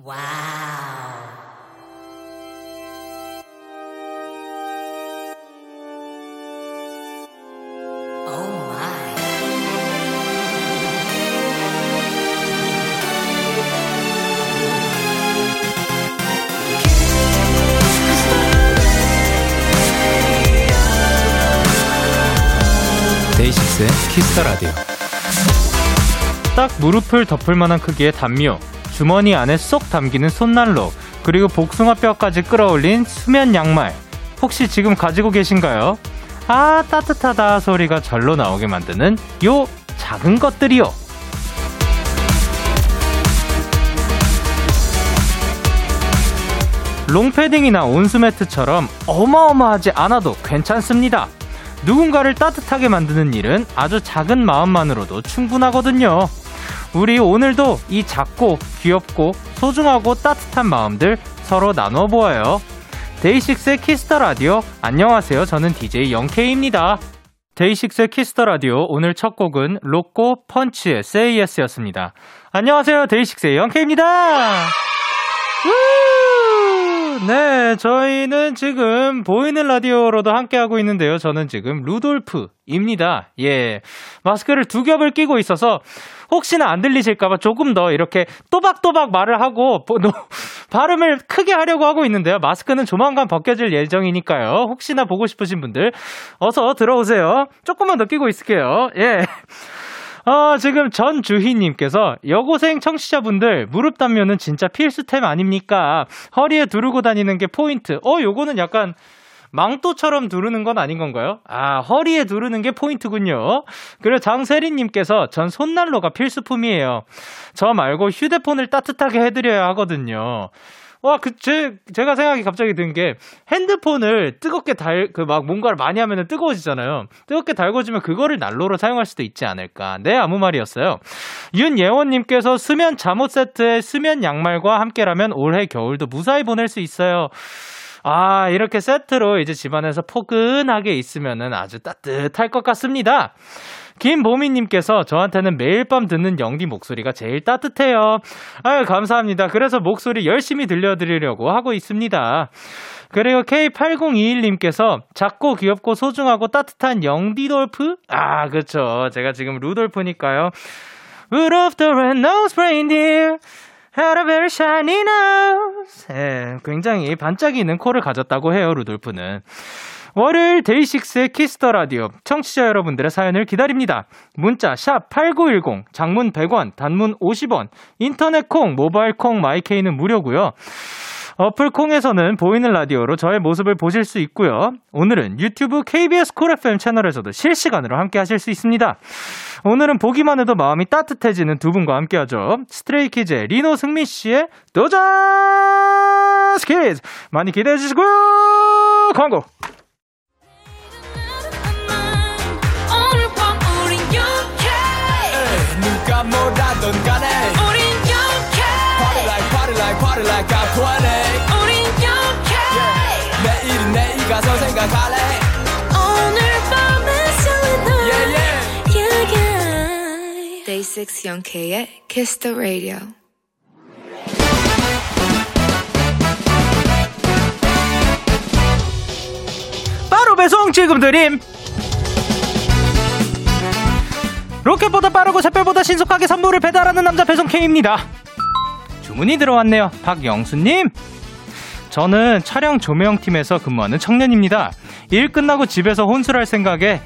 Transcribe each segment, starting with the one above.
와우. 데이식스의 키스터 라디오. 딱 무릎을 덮을 만한 크기의 단미호, 주머니 안에 쏙 담기는 손난로, 그리고 복숭아뼈까지 끌어올린 수면 양말. 혹시 지금 가지고 계신가요? 아, 따뜻하다 소리가 절로 나오게 만드는 요 작은 것들이요. 롱패딩이나 온수매트처럼 어마어마하지 않아도 괜찮습니다. 누군가를 따뜻하게 만드는 일은 아주 작은 마음만으로도 충분하거든요. 우리 오늘도 이 작고 귀엽고 소중하고 따뜻한 마음들 서로 나눠 보아요. 데이식스의 Kiss the Radio. 안녕하세요. 저는 DJ 영케이입니다. 데이식스의 Kiss the Radio. 오늘 첫 곡은 로꼬 펀치의 Say Yes였습니다. 안녕하세요. 데이식스의 영케이입니다. 네, 저희는 지금 보이는 라디오로도 함께하고 있는데요. 저는 지금 루돌프입니다. 예. 마스크를 두 겹을 끼고 있어서 혹시나 안 들리실까봐 조금 더 이렇게 또박또박 말을 하고 발음을 크게 하려고 하고 있는데요. 마스크는 조만간 벗겨질 예정이니까요. 혹시나 보고 싶으신 분들 어서 들어오세요. 조금만 더 끼고 있을게요. 예. 어, 지금 전주희님께서 여고생 청취자분들 무릎 담요는 진짜 필수템 아닙니까? 허리에 두르고 다니는 게 포인트. 어, 요거는 약간 망토처럼 두르는 건 아닌 건가요? 아, 허리에 두르는 게 포인트군요. 그리고 장세린님께서 전 손난로가 필수품이에요. 저 말고 휴대폰을 따뜻하게 해드려야 하거든요. 와, 그, 제, 제가 생각이 갑자기 든 게, 핸드폰을 뜨겁게 달, 그 막 뭔가를 많이 하면 뜨거워지잖아요. 뜨겁게 달궈지면 그거를 난로로 사용할 수도 있지 않을까. 네, 아무 말이었어요. 윤예원님께서 수면 잠옷 세트에 수면 양말과 함께라면 올해 겨울도 무사히 보낼 수 있어요. 아, 이렇게 세트로 이제 집안에서 포근하게 있으면은 아주 따뜻할 것 같습니다. 김보미님께서 저한테는 매일 밤 듣는 영디 목소리가 제일 따뜻해요. 아유, 감사합니다. 그래서 목소리 열심히 들려드리려고 하고 있습니다. 그리고 K8021님께서 작고 귀엽고 소중하고 따뜻한 영디돌프? 아, 그쵸. 제가 지금 루돌프니까요. Rudolph the Red-Nosed Reindeer had a very shiny nose. 예, 굉장히 반짝이는 코를 가졌다고 해요, 루돌프는. 월요일 데이식스의 Kiss the Radio 청취자 여러분들의 사연을 기다립니다. 문자 샵 8910 장문 100원 단문 50원 인터넷 콩 모바일 콩 마이케이는 무료고요. 어플 콩에서는 보이는 라디오로 저의 모습을 보실 수 있고요. 오늘은 유튜브 KBS Cool FM 채널에서도 실시간으로 함께 하실 수 있습니다. 오늘은 보기만 해도 마음이 따뜻해지는 두 분과 함께 하죠. 스트레이키즈의 리노 승민 씨의 도전 스키즈 많이 기대해 주시고요. 광고. 누가 뭐라던 간에 우린 영케 Party like party like party like I'm 20 우린 영케 yeah. 내일은 내일 가서 생각할래 6 영케의 Kiss the Radio 바로 배송 지금 드림 로켓보다 빠르고 샛별보다 신속하게 선물을 배달하는 남자 배송 K입니다. 주문이 들어왔네요. 박영수님. 저는 촬영 조명팀에서 근무하는 청년입니다. 일 끝나고 집에서 혼술할 생각에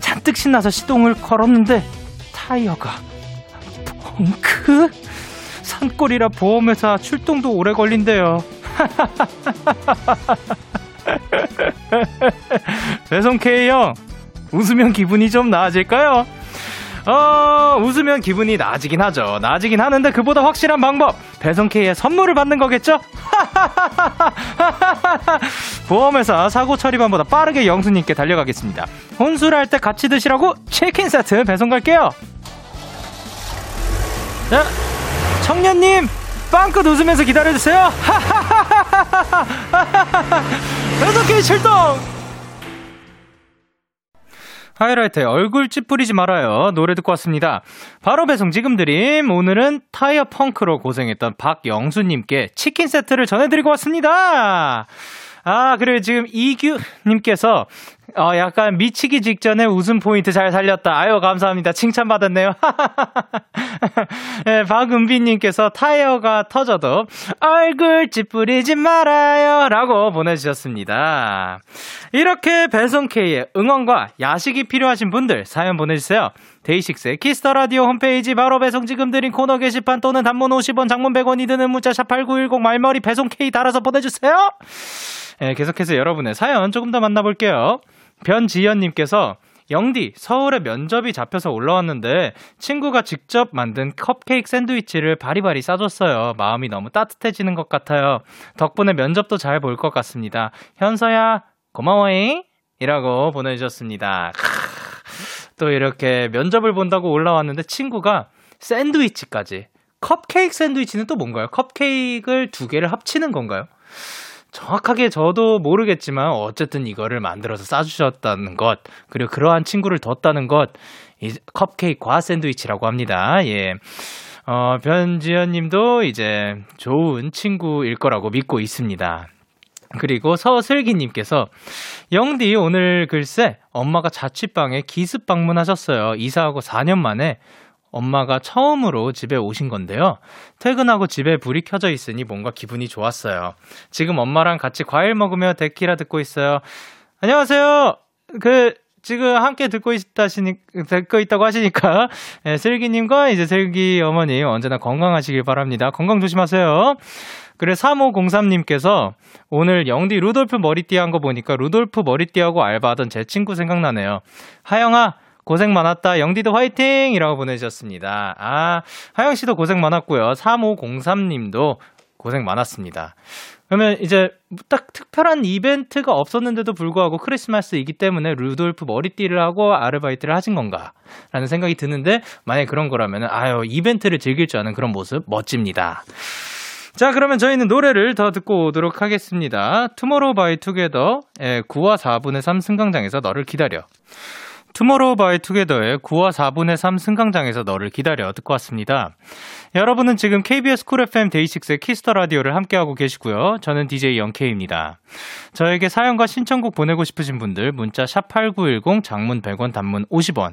잔뜩 신나서 시동을 걸었는데 타이어가 펑크? 산골이라 보험회사 출동도 오래 걸린대요. 배송 K 형, 웃으면 기분이 좀 나아질까요? 어, 웃으면 기분이 나아지긴 하죠. 나아지긴 하는데 그보다 확실한 방법. 배송K의 선물을 받는 거겠죠? 보험회사 사고 처리반보다 빠르게 영수님께 달려가겠습니다. 혼술할 때 같이 드시라고 치킨 세트 배송 갈게요. 자, 청년님, 빵긋 웃으면서 기다려주세요. 배송K 출동! 하이라이트의 얼굴 찌푸리지 말아요. 노래 듣고 왔습니다. 바로 배송 지금 드림. 오늘은 타이어 펑크로 고생했던 박영수님께 치킨 세트를 전해드리고 왔습니다. 아, 그리고 지금 이규님께서 어, 약간 미치기 직전에 웃음 포인트 잘 살렸다. 아유, 감사합니다. 칭찬받았네요. 네, 박은비님께서 타이어가 터져도 얼굴 찌푸리지 말아요. 라고 보내주셨습니다. 이렇게 배송K의 응원과 야식이 필요하신 분들 사연 보내주세요. 데이식스의 Kiss the Radio 홈페이지 바로 배송 지금 드린 코너 게시판 또는 단문 50원 장문 100원이 드는 문자 샵 8910 말머리 배송 K 달아서 보내주세요. 네, 계속해서 여러분의 사연 조금 더 만나볼게요. 변지연님께서 영디, 서울에 면접이 잡혀서 올라왔는데 친구가 직접 만든 컵케이크 샌드위치를 바리바리 싸줬어요. 마음이 너무 따뜻해지는 것 같아요. 덕분에 면접도 잘 볼 것 같습니다. 현서야, 고마워잉! 이라고 보내주셨습니다. 또 이렇게 면접을 본다고 올라왔는데 친구가 샌드위치까지. 컵케이크 샌드위치는 또 뭔가요? 컵케이크를 두 개를 합치는 건가요? 정확하게 저도 모르겠지만 어쨌든 이거를 만들어서 싸주셨다는 것 그리고 그러한 친구를 뒀다는 것이 컵케이크와 샌드위치라고 합니다. 예. 어, 변지현 님도 이제 좋은 친구일 거라고 믿고 있습니다. 그리고 서슬기님께서 영디 오늘 글쎄 엄마가 자취방에 기습 방문하셨어요. 이사하고 4년 만에 엄마가 처음으로 집에 오신 건데요. 퇴근하고 집에 불이 켜져 있으니 뭔가 기분이 좋았어요. 지금 엄마랑 같이 과일 먹으며 데키라 듣고 있어요. 안녕하세요. 그 지금 함께 듣고 있다시니 듣고 있다고 하시니까 네, 슬기님과 이제 슬기 어머님 언제나 건강하시길 바랍니다. 건강 조심하세요. 그래 3503님께서 오늘 영디 루돌프 머리띠 한 거 보니까 루돌프 머리띠하고 알바하던 제 친구 생각나네요. 하영아 고생 많았다. 영디도 화이팅! 이라고 보내주셨습니다. 아, 하영 씨도 고생 많았고요. 3503님도 고생 많았습니다. 그러면 이제 딱 특별한 이벤트가 없었는데도 불구하고 크리스마스이기 때문에 루돌프 머리띠를 하고 아르바이트를 하신 건가? 라는 생각이 드는데, 만약에 그런 거라면, 아유, 이벤트를 즐길 줄 아는 그런 모습 멋집니다. 자, 그러면 저희는 노래를 더 듣고 오도록 하겠습니다. TOMORROW X TOGETHER 9와 4분의 3 승강장에서 너를 기다려. TOMORROW X TOGETHER의 9와 4분의 3 승강장에서 너를 기다려 듣고 왔습니다. 여러분은 지금 KBS 쿨 FM 데이식스의 키스터 라디오를 함께하고 계시고요. 저는 DJ Young K입니다. 저에게 사연과 신청곡 보내고 싶으신 분들 문자 샵8910 장문 100원 단문 50원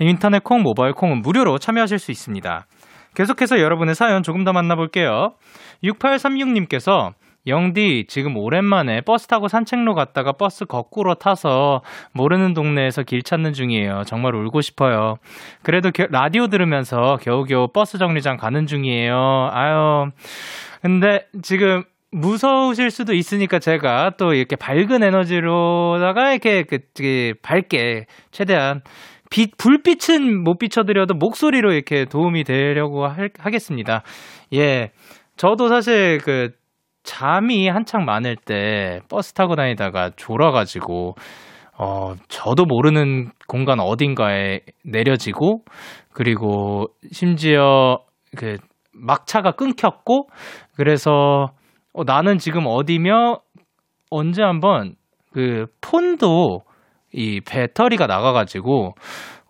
인터넷 콩 모바일 콩은 무료로 참여하실 수 있습니다. 계속해서 여러분의 사연 조금 더 만나볼게요. 6836님께서 영디, 지금 오랜만에 버스 타고 산책로 갔다가 버스 거꾸로 타서 모르는 동네에서 길 찾는 중이에요. 정말 울고 싶어요. 그래도 겨, 라디오 들으면서 겨우겨우 버스 정류장 가는 중이에요. 아유. 근데 지금 무서우실 수도 있으니까 제가 또 이렇게 밝은 에너지로다가 이렇게 그, 그 밝게 최대한 빛, 불빛은 못 비춰드려도 목소리로 이렇게 도움이 되려고 할, 하겠습니다. 예. 저도 사실 그 잠이 한창 많을 때 버스 타고 다니다가 졸아가지고 어, 저도 모르는 공간 어딘가에 내려지고, 그리고 심지어 그 막차가 끊겼고, 그래서 어, 나는 지금 어디며 언제 한번 그 폰도 이 배터리가 나가가지고,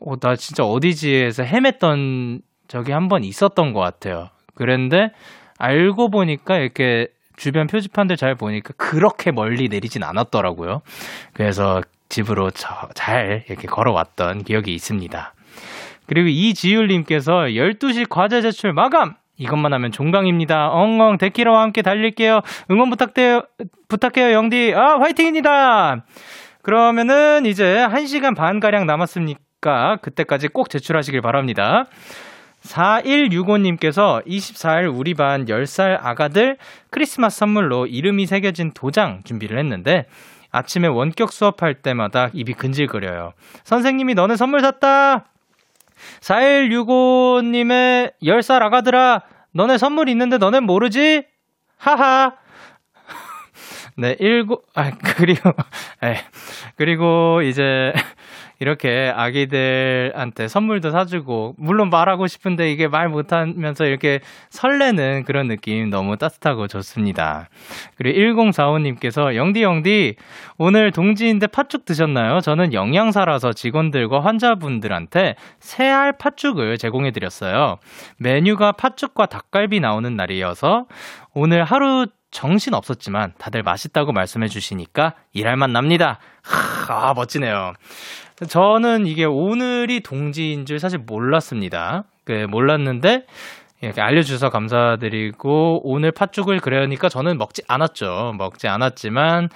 어, 나 진짜 어디지에서 헤맸던 적이 한 번 있었던 것 같아요. 그런데 알고 보니까 이렇게 주변 표지판들 잘 보니까 그렇게 멀리 내리진 않았더라고요. 그래서 집으로 잘 이렇게 걸어왔던 기억이 있습니다. 그리고 이지율님께서 12시 과제 제출 마감! 이것만 하면 종강입니다. 엉엉 데키라와 함께 달릴게요. 응원 부탁해요. 부탁해요, 영디. 아, 화이팅입니다. 그러면은 이제 1시간 반가량 남았으니까 그때까지 꼭 제출하시길 바랍니다. 4165님께서 24일 우리 반 10살 아가들 크리스마스 선물로 이름이 새겨진 도장 준비를 했는데 아침에 원격 수업할 때마다 입이 근질거려요. 선생님이 너는 선물 샀다! 4165님의 10살 아가들아, 너네 선물 있는데 너넨 모르지? 하하! 네, 일곱, 아, 그리고, 에, 그리고 이제, 이렇게 아기들한테 선물도 사주고, 물론 말하고 싶은데 이게 말 못하면서 이렇게 설레는 그런 느낌 너무 따뜻하고 좋습니다. 그리고 1045님께서, 영디, 영디, 오늘 동지인데 팥죽 드셨나요? 저는 영양사라서 직원들과 환자분들한테 새알 팥죽을 제공해드렸어요. 메뉴가 팥죽과 닭갈비 나오는 날이어서 오늘 하루 정신 없었지만 다들 맛있다고 말씀해 주시니까 일할 맛 납니다. 하, 아, 멋지네요. 저는 이게 오늘이 동지인 줄 사실 몰랐습니다. 그 몰랐는데 이렇게 알려주셔서 감사드리고 오늘 팥죽을 그러니까 저는 먹지 않았죠. 먹지 않았지만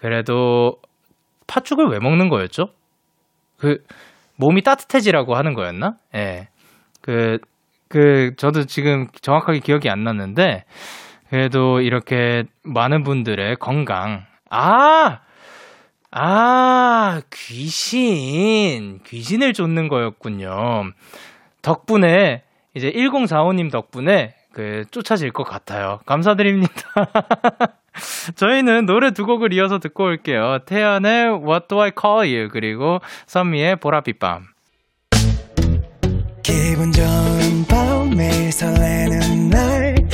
그래도 팥죽을 왜 먹는 거였죠? 그 몸이 따뜻해지라고 하는 거였나? 예. 네. 그, 그, 저도 지금 정확하게 기억이 안 났는데, 그래도 이렇게 많은 분들의 건강. 아! 아, 귀신. 귀신을 쫓는 거였군요. 덕분에, 이제 1045님 덕분에 그 쫓아질 것 같아요. 감사드립니다. 저희는 노래 두 곡을 이어서 듣고 올게요. 태연의 What Do I Call You 그리고 선미의 보랏빛 밤. 기분 좋은 밤 매일 설레는 날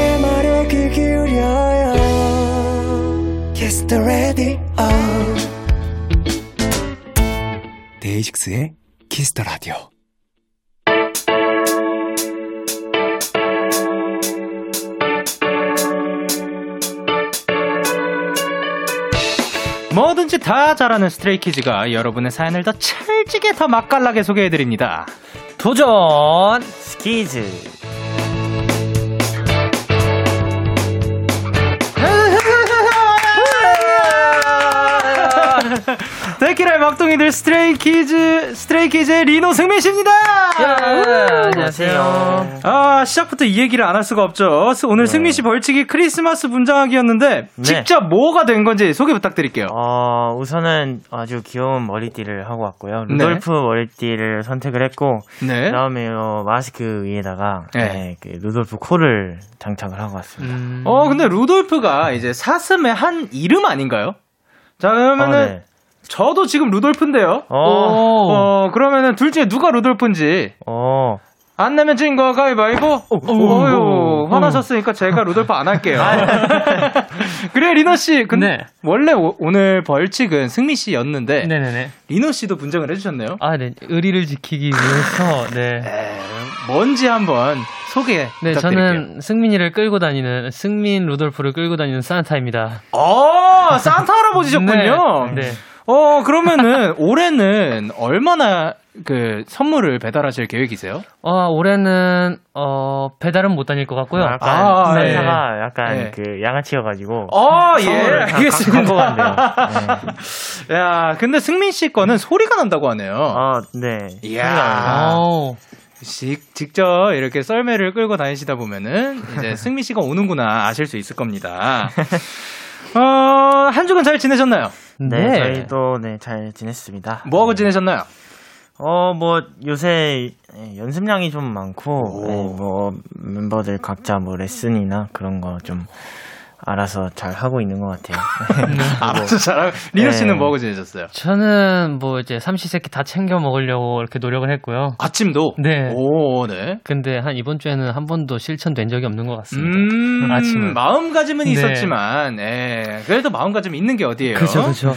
the Radio DAY6의 Kiss the Radio. 뭐든지 다 잘하는 Stray Kids가 여러분의 사연을 더 찰지게 더 맛깔나게 소개해드립니다. 도전 스키즈 데키라의 막둥이들 Stray Kids Stray Kids의 리노 승민 씨입니다. 안녕하세요. 아 시작부터 이 얘기를 안 할 수가 없죠. 오늘 네. 승민 씨 벌칙이 크리스마스 분장하기였는데 네. 직접 뭐가 된 건지 소개 부탁드릴게요. 어, 우선은 아주 귀여운 머리띠를 하고 왔고요. 네. 루돌프 머리띠를 선택을 했고 네. 그다음에 어, 마스크 위에다가 네. 네, 그 루돌프 코를 장착을 하고 왔습니다. 어 근데 루돌프가 이제 사슴의 한 이름 아닌가요? 자 그러면은 어, 네. 저도 지금 루돌프인데요. 어. 어 그러면은 둘 중에 누가 루돌프인지 어, 안 내면 진 거 가위바위보. 어유 화나셨으니까 제가 루돌프 안 할게요. 그래 리노 씨. 근데 네. 원래 오, 오늘 벌칙은 승민 씨였는데 네네네. 리노 씨도 분장을 해주셨네요. 아, 네. 의리를 지키기 위해서, 네. 에, 뭔지 한번 소개 네, 부탁드릴게요. 저는 승민이를 끌고 다니는, 승민 루돌프를 끌고 다니는 산타입니다. 어 산타 할아버지셨군요. 네. 네. 어 그러면은 올해는 얼마나 그 선물을 배달하실 계획이세요? 어, 올해는, 어, 배달은 못 다닐 것 같고요. 약간 아, 네. 산타가 약간 네. 그 양아치여 가지고 어, 예, 선물을 다 알겠습니다. 네. 야, 근데 승민 씨 거는 소리가 난다고 하네요. 어, 네. 이야. 오. 직, 직접 이렇게 썰매를 끌고 다니시다 보면은 이제 승민 씨가 오는구나 아실 수 있을 겁니다. 어, 한 주간 잘 지내셨나요? 네, 네. 저희도 네, 잘 지냈습니다. 뭐하고 지내셨나요? 어, 뭐, 요새 예, 연습량이 좀 많고, 오. 예, 뭐, 멤버들 각자 뭐 레슨이나 그런 거 좀 알아서 잘 하고 있는 것 같아요. 알아서 잘하고. 리노 씨는 네. 뭐하고 지내셨어요? 저는 뭐 이제 삼시세끼 다 챙겨 먹으려고 이렇게 노력을 했고요. 아침도? 네. 오, 네. 근데 한 이번 주에는 한 번도 실천된 적이 없는 것 같습니다. 음, 아침은. 마음가짐은 네. 있었지만, 예, 그래도 마음가짐 있는 게 어디예요? 그죠, 그죠.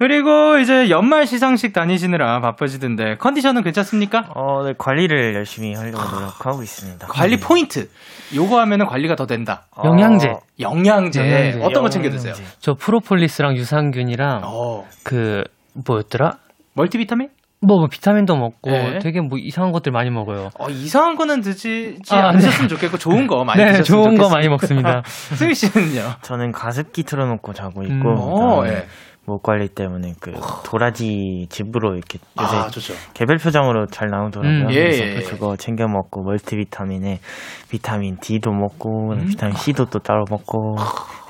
그리고 이제 연말 시상식 다니시느라 바쁘시던데 컨디션은 괜찮습니까? 어, 네, 관리를 열심히 하려고 노력하고 있습니다. 관리 포인트. 요거 하면은 관리가 더 된다. 어, 영양제. 영양제. 영양제. 어떤 거 챙겨 드세요? 영양제. 저 프로폴리스랑 유산균이랑 어. 그, 뭐였더라? 멀티비타민? 뭐, 뭐 비타민도 먹고 네. 되게 뭐 이상한 것들 많이 먹어요. 어, 이상한 거는 드시지 아, 않으셨으면 좋겠고 좋은 거 많이 네, 드셨으면 좋은 거 좋겠습니다. 많이 먹습니다. 승희 씨는요? 저는 가습기 틀어놓고 자고 있고, 음. 어, 그다음에 예. 목 관리 때문에 그 도라지 즙으로 이렇게 요새 아, 좋죠. 개별 표정으로 잘 나오더라고요. 음, 예, 그래서 예, 예. 그거 챙겨 먹고 멀티비타민에 비타민 D도 먹고 음. 비타민 C도 또 따로 먹고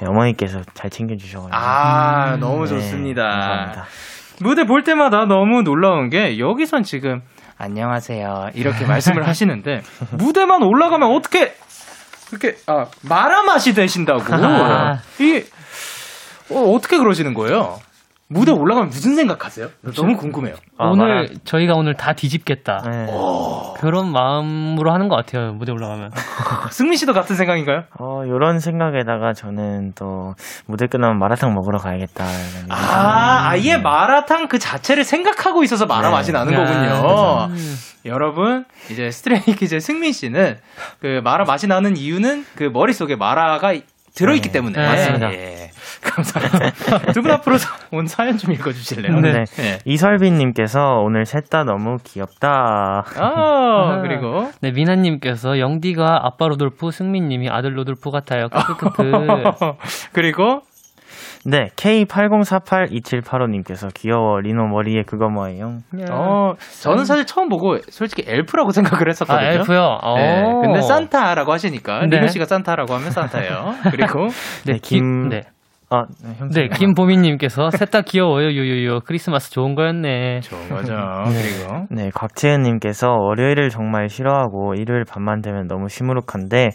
네, 어머니께서 잘 챙겨 주셔가지고 아, 너무 네, 좋습니다. 감사합니다. 무대 볼 때마다 너무 놀라운 게 여기선 지금 안녕하세요 이렇게 말씀을 하시는데 무대만 올라가면 어떻게 이렇게 아, 마라 맛이 되신다고 아. 이게 어, 어떻게 그러시는 거예요? 무대 올라가면 무슨 생각하세요? 너무 궁금해요. 아, 오늘 말아- 저희가 오늘 다 뒤집겠다. 네. 그런 마음으로 하는 것 같아요. 무대 올라가면. 승민 씨도 같은 생각인가요? 어, 요런 생각에다가 저는 또 무대 끝나면 마라탕 먹으러 가야겠다. 이런 아, 아예 마라탕 그 자체를 생각하고 있어서 마라 네. 맛이 나는 야, 거군요. 음. 여러분, 이제 스트레이키즈의 승민 씨는 그 마라 맛이 나는 이유는 그 머릿 속에 마라가 들어있기 네, 때문에. 맞습니다. 예. 감사합니다. 두 분 앞으로 사- 온 사연 좀 읽어주실래요? 네. 네. 이설빈님께서 오늘 셋 다 너무 귀엽다. 아, 그리고. 네, 미나님께서 영디가 아빠 루돌프, 승민님이 아들 루돌프 같아요. 크크크크. 그리고, 네, K80482785님께서 귀여워 리노 머리에 그거 뭐예요? 어, 저는 사실 처음 보고 솔직히 elf라고 생각을 했었거든요. 아, elf요? 네, 오. 근데 산타라고 하시니까 네. 리노 씨가 산타라고 하면 산타예요. 그리고 네, 네, 김, 김- 네. 아, 네, 형. 네, 김보미님께서 셋다 귀여워요, 요요요. 크리스마스 좋은 거였네. 좋은 거죠. 그리고 네, 곽채은님께서 월요일을 정말 싫어하고 일요일 밤만 되면 너무 시무룩한데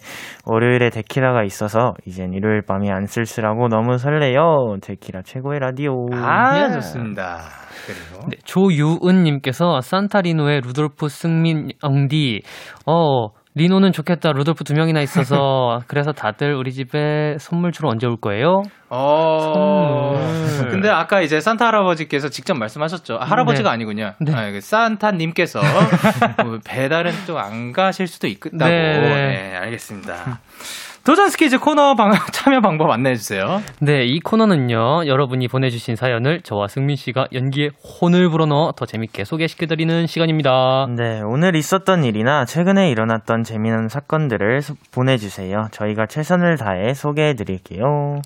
월요일에 데키라가 있어서 이젠 일요일 밤이 안 쓸쓸하고 너무 설레요. 데키라 최고의 라디오. 아 예. 좋습니다. 그리고 네, 조유은님께서 산타리노의 루돌프 승민 영디. 어, 리노는 좋겠다. 루돌프 두 명이나 있어서. 그래서 다들 우리 집에 선물 주러 언제 올 거예요? 어. 선물. 근데 아까 이제 산타 할아버지께서 직접 말씀하셨죠. 아, 할아버지가 네. 아니군요. 네. 아, 그 산타님께서 뭐 배달은 또 안 가실 수도 있다고. 네. 네, 알겠습니다. 도전 스키즈 코너 방, 참여 방법 안내해 주세요. 네, 이 코너는요, 여러분이 보내주신 사연을 저와 승민 씨가 연기에 혼을 불어넣어 더 재밌게 소개시켜드리는 시간입니다. 네, 오늘 있었던 일이나 최근에 일어났던 재미난 사건들을 소- 보내주세요. 저희가 최선을 다해 소개해드릴게요.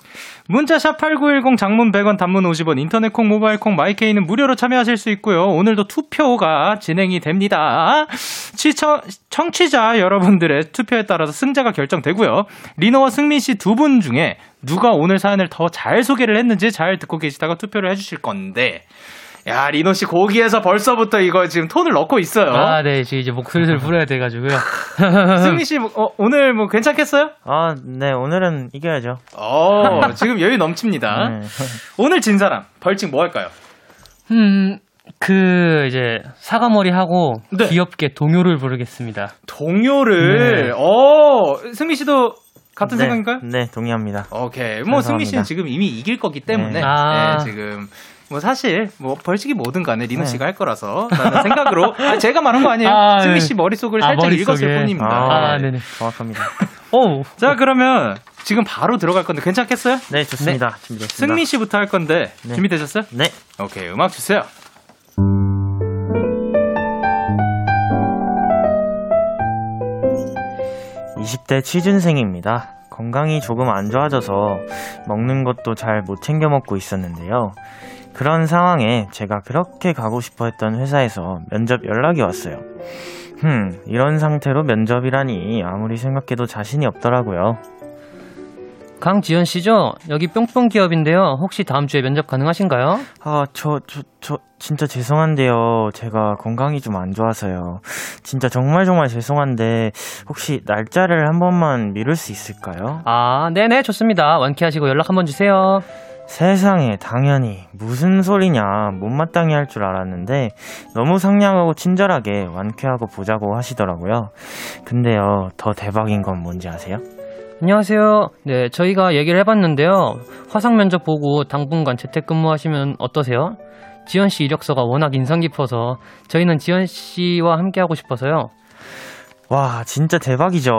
문자샵 8910 장문 100원 단문 50원 인터넷 콩 모바일 콩 마이케이는 무료로 참여하실 수 있고요. 오늘도 투표가 진행이 됩니다. 시청, 청취자 여러분들의 투표에 따라서 승자가 결정되고요. 리노와 승민 씨 두 분 중에 누가 오늘 사연을 더 잘 소개를 했는지 잘 듣고 계시다가 투표를 해주실 건데 야 리노 씨 거기에서 벌써부터 이거 지금 톤을 넣고 있어요. 아, 네, 지금 이제 목소리를 불어야 돼가지고요. 승민 씨 뭐, 어, 오늘 뭐 괜찮겠어요? 아, 네, 오늘은 이겨야죠. 어 지금 여유 넘칩니다. 네. 오늘 진 사람 벌칙 뭐 할까요? 음, 그, 이제, 사과머리 하고, 네. 귀엽게 동요를 부르겠습니다. 동요를 네. 어 승민 씨도 같은 네, 생각인가요? 네, 동의합니다. 오케이 뭐 승민 씨는. 지금 이미 이길 거기 때문에 네. 아. 네, 지금 뭐 사실 뭐 벌칙이 뭐든 간에 리노 네. 씨가 할 거라서 라는 생각으로 아, 제가 말한 거 아니에요 아, 승민 네. 씨 머릿속을 아, 살짝 머릿속에. 읽었을 뿐입니다 아, 네. 네네. 정확합니다. 오, 자 그러면 지금 바로 들어갈 건데 괜찮겠어요? 네, 좋습니다. 준비됐습니다. 승민 씨부터 할 건데 네. 준비되셨어요? 네. 오케이 음악 주세요 20대 취준생입니다. 건강이 조금 안 좋아져서 먹는 것도 잘 못 챙겨 먹고 있었는데요. 그런 상황에 제가 그렇게 가고 싶어 했던 회사에서 면접 연락이 왔어요. 흠, 이런 상태로 면접이라니 아무리 생각해도 자신이 없더라고요. 강지연 씨죠? 여기 뿅뿅 기업인데요. 혹시 다음 주에 면접 가능하신가요? 아, 저, 저, 저, 진짜 죄송한데요. 제가 건강이 좀 안 좋아서요. 진짜 정말 정말 죄송한데, 혹시 날짜를 한 번만 미룰 수 있을까요? 아, 네네, 좋습니다. 완쾌하시고 연락 한번 주세요. 세상에, 당연히. 무슨 소리냐. 못마땅히 할 줄 알았는데, 너무 상냥하고 친절하게 완쾌하고 보자고 하시더라고요. 근데요, 더 대박인 건 뭔지 아세요? 안녕하세요. 네, 저희가 얘기를 해봤는데요. 화상 면접 보고 당분간 재택근무하시면 어떠세요? 지연 씨 이력서가 워낙 인상 깊어서 저희는 지연 씨와 함께 하고 싶어서요. 와, 진짜 대박이죠.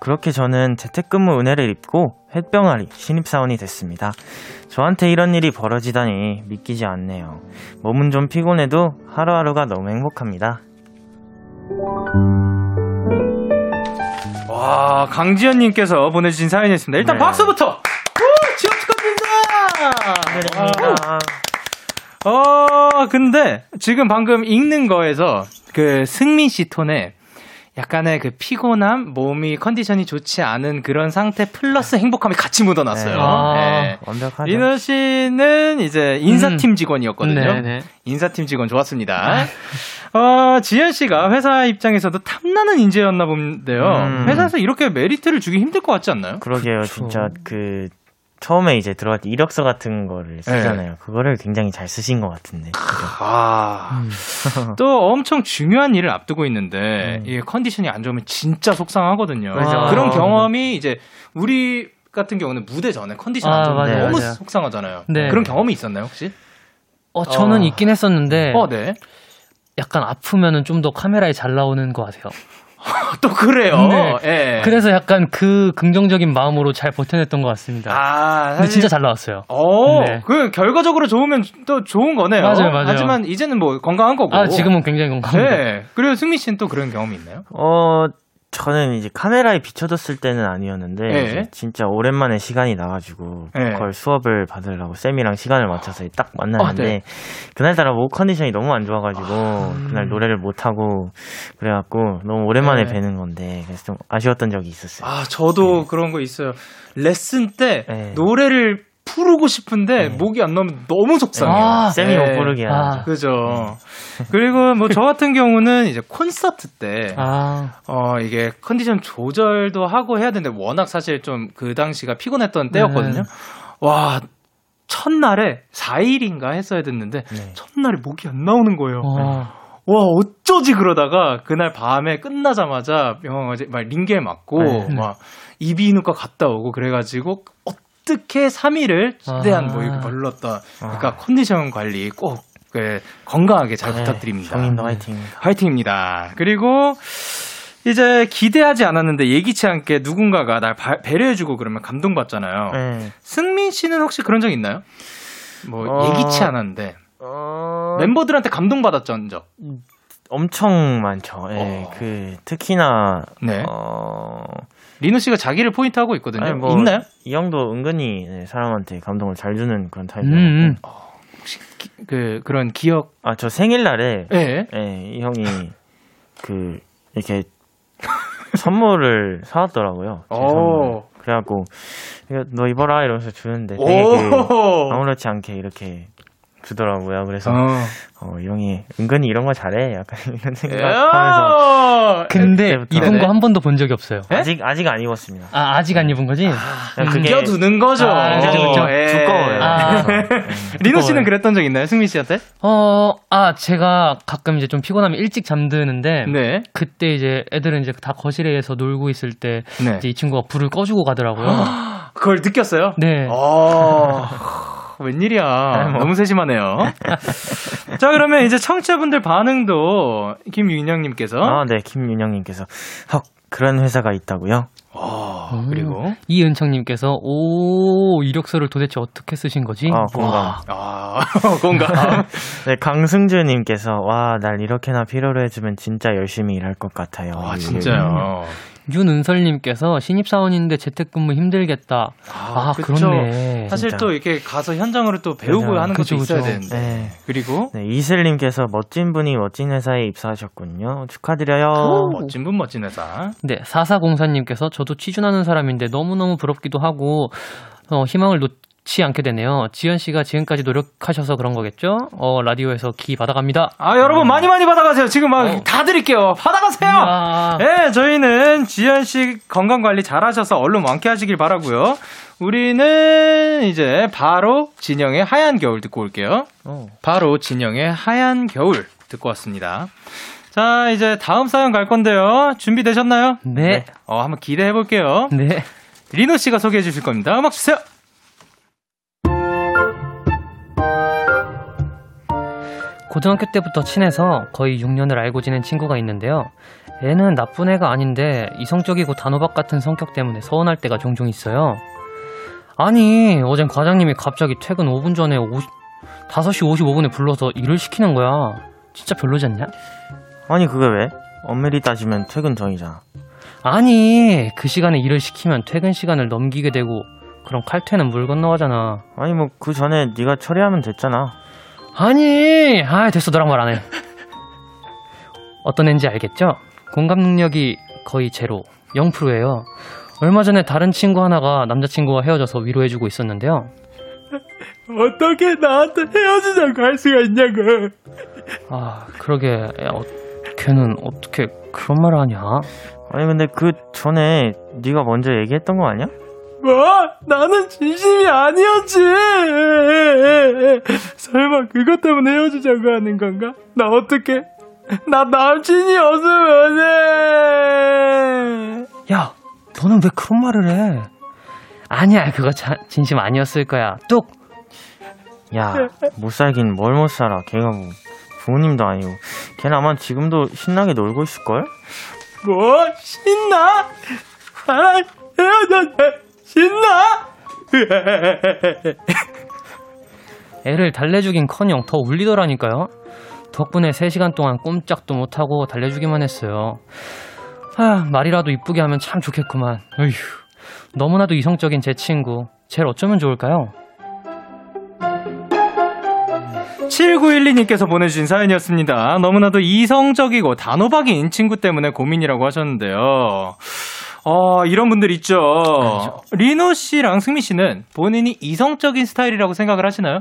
그렇게 저는 재택근무 은혜를 입고 햇병아리 신입사원이 됐습니다. 저한테 이런 일이 벌어지다니 믿기지 않네요. 몸은 좀 피곤해도 하루하루가 너무 행복합니다. 와 강지연님께서 보내주신 사연이었습니다 일단 네. 박수부터 우! 취업 축하드립니다 축하드립니다. 어, 근데 지금 방금 읽는 거에서 그 승민 씨 톤에 약간의 그 피곤함, 몸이 컨디션이 좋지 않은 그런 상태 플러스 행복함이 같이 묻어났어요. 네. 아. 네. 완벽하죠. 리노 씨는 이제 인사팀 직원이었거든요. 음. 네네. 인사팀 직원 좋았습니다. 어, 지현 씨가 회사 입장에서도 탐나는 인재였나 본데요. 음. 회사에서 이렇게 메리트를 주기 힘들 것 같지 않나요? 그러게요. 진짜 그 처음에 이제 들어갈 때 이력서 같은 거를 쓰잖아요. 그거를 굉장히 잘 쓰신 것 같은데. 아, 음. 또 엄청 중요한 일을 앞두고 있는데, 음. 이게 컨디션이 안 좋으면 진짜 속상하거든요. 그죠. 그런 아. 경험이 이제 우리 같은 경우는 무대 전에 컨디션 안 아, 좋으면 맞아요, 너무 맞아요. 속상하잖아요. 네. 그런 경험이 있었나요, 혹시? 어, 저는 어. 있긴 했었는데 어, 네. 약간 아프면은 좀 더 카메라에 잘 나오는 것 같아요. 또 그래요. 네. 예. 그래서 약간 그 긍정적인 마음으로 잘 버텨냈던 것 같습니다. 아, 근데 사실 진짜 잘 나왔어요. 어, 네. 그 결과적으로 좋으면 또 좋은 거네요. 맞아요, 맞아요. 하지만 이제는 뭐 건강한 거고. 아 지금은 굉장히 건강합니다. 네. 그리고 승민 씨는 또 그런 경험이 있나요? 어, 저는 이제 카메라에 비춰졌을 때는 아니었는데 네. 이제 진짜 오랜만에 시간이 나가지고 네. 보컬 수업을 받으려고 쌤이랑 시간을 맞춰서 딱 만났는데 아, 네. 그날따라 목 컨디션이 너무 안 좋아가지고 그날 노래를 못 하고 그래갖고 너무 오랜만에 네. 뵈는 건데 그래서 좀 아쉬웠던 적이 있었어요. 아, 저도 그런 거 있어요. 레슨 때 네. 노래를 부르고 싶은데 목이 안 나오면 너무 속상해요. 아, 쌤이 네. 못 부르게 아. 그죠. 그리고 뭐 저 같은 경우는 이제 콘서트 때, 아, 어, 이게 컨디션 조절도 하고 해야 되는데 워낙 사실 좀 그 당시가 피곤했던 때였거든요. 네. 와, 첫날에 4일인가 했어야 됐는데, 네. 첫날에 목이 안 나오는 거예요. 어, 와, 어쩌지 그러다가 그날 밤에 끝나자마자 병원 가지, 막 링겔 맞고, 네. 막 이비인후과 갔다 오고 그래가지고, 어떻게 3일을 최대한 아. 뭐 이렇게 벌렀다. 그러니까 컨디션 관리 꼭, 그, 건강하게 잘 네, 부탁드립니다. 정인도 화이팅. 화이팅입니다. 그리고 이제 기대하지 않았는데 예기치 않게 누군가가 날 바- 배려해주고 그러면 감동받잖아요. 네. 승민 씨는 혹시 그런 적 있나요? 뭐 어. 예기치 않았는데 어... 멤버들한테 감동받았던 적. 엄청 많죠. 예, 어. 그 특히나 네. 어... 리노 씨가 자기를 포인트 하고 있거든요. 아니, 뭐, 있나요? 이 형도 은근히 네, 사람한테 감동을 잘 주는 그런 음, 타입이라고. 음. 기- 그 그런 기억. 아, 저 생일날에, 예. 예, 이 형이, 그, 이렇게, 선물을 사왔더라고요. 제 선물. 오. 그래갖고, 너 입어라, 이러면서 주는데, 되게. 아무렇지 않게 이렇게 주더라고요. 그래서, 어. 어, 이 형이 은근히 이런 거 잘해? 약간 이런 생각하면서. 야. 근데. 입은 네네. 거한 번도 본 적이 없어요. 예? 아직, 아직 안 입었습니다. 아, 아직 안 입은 거지? 그냥 그게 껴두는 거죠. 아, 그죠, 그죠. 예. 두꺼워요. 아. 예. 리노 씨는. 그랬던 적 있나요? 승민 씨한테? 어, 아, 제가 가끔 이제 좀 피곤하면 일찍 잠드는데, 네. 그때 이제 애들은 이제 다 거실에서 놀고 있을 때, 네. 이제 이 친구가 불을 꺼주고 가더라고요. 그걸 느꼈어요? 네. 어, 웬일이야. 뭐. 너무 세심하네요. 자, 그러면 이제 청취자분들 반응도 김윤영님께서. 아, 네, 김윤영님께서. 헉, 그런 회사가 있다고요? 어, 그리고. 이은청님께서, 오, 이력서를 도대체 어떻게 쓰신 거지? 아, 공감. 아, 공감. 네, 강승주님께서, 와, 날 이렇게나 필요로 해주면 진짜 열심히 일할 것 같아요. 와, 예. 진짜요. 윤은설님께서 신입사원인데 재택근무 힘들겠다. 아, 그쵸. 그렇네. 사실 진짜. 또 이렇게 가서 현장으로 또 배우고 맞아요. 하는 그쵸, 것도 있어야 그쵸. 되는데. 네. 그리고. 네, 이슬님께서 멋진 분이 멋진 회사에 입사하셨군요. 축하드려요. 멋진 분, 멋진 회사. 네, 4404님께서 저도 취준하는 사람인데 너무 너무 부럽기도 하고, 어, 희망을 놓 지 않게 되네요. 지현 씨가 지금까지 노력하셔서 그런 거겠죠? 어, 라디오에서 기 받아갑니다. 아, 여러분 많이 많이 받아가세요. 지금 막 어. 다 드릴게요. 받아가세요. 아, 네, 저희는 지현 씨 건강 관리 잘 하셔서 얼른 완쾌하시길 바라고요. 우리는 이제 바로 진영의 하얀 겨울 듣고 올게요. 어. 바로 진영의 하얀 겨울 듣고 왔습니다. 자, 이제 다음 사연 갈 건데요. 준비되셨나요? 네. 어, 한번 기대해 볼게요. 네. 리노 씨가 소개해 주실 겁니다. 음악 주세요. 고등학교 때부터 친해서 거의 6년을 알고 지낸 친구가 있는데요. 애는 나쁜 애가 아닌데 이성적이고 단호박 같은 성격 때문에 서운할 때가 종종 있어요. 아니, 어젠 과장님이 갑자기 퇴근 5분 전에 50, 5시 55분에 불러서 일을 시키는 거야. 진짜 별로지 않냐? 아니, 그게 왜? 엄밀히 따지면 퇴근 전이잖아. 아니, 그 시간에 일을 시키면 퇴근 시간을 넘기게 되고 그럼 칼퇴는 물 건너가잖아. 아니, 뭐, 그 전에 네가 처리하면 됐잖아. 아니, 아 됐어, 너랑 말 안 해. 어떤 애인지 알겠죠? 공감 능력이 거의 제로, 0%예요. 얼마 전에 다른 친구 하나가 남자친구와 헤어져서 위로해주고 있었는데요. 어떻게 나한테 헤어지자고 할 수가 있냐고. 아, 그러게, 야, 어, 걔는 어떻게 그런 말을 하냐? 아니 근데 그 전에 네가 먼저 얘기했던 거 아니야? 뭐? 나는 진심이 아니었지. 설마 그것 때문에 헤어지자고 하는 건가? 나 어떻게? 나 남친이 없으면 해. 야, 너는 왜 그런 말을 해? 아니야, 그거 자, 진심 아니었을 거야. 뚝! 야, 못 살긴 뭘 못 살아. 걔가 뭐 부모님도 아니고. 걔는 아마 지금도 신나게 놀고 있을걸? 뭐? 신나? 아, 헤어졌네. 신나? 애를 달래주긴 커녕 더 울리더라니까요. 덕분에 3시간 동안 꼼짝도 못하고 달래주기만 했어요. 아, 말이라도 이쁘게 하면 참 좋겠구만. 어휴, 너무나도 이성적인 제 친구. 쟤를 어쩌면 좋을까요? 7912님께서 보내주신 사연이었습니다. 너무나도 이성적이고 단호박인 친구 때문에 고민이라고 하셨는데요. 어, 이런 분들 있죠. 리노 씨랑 승미 씨는 본인이 이성적인 스타일이라고 생각을 하시나요?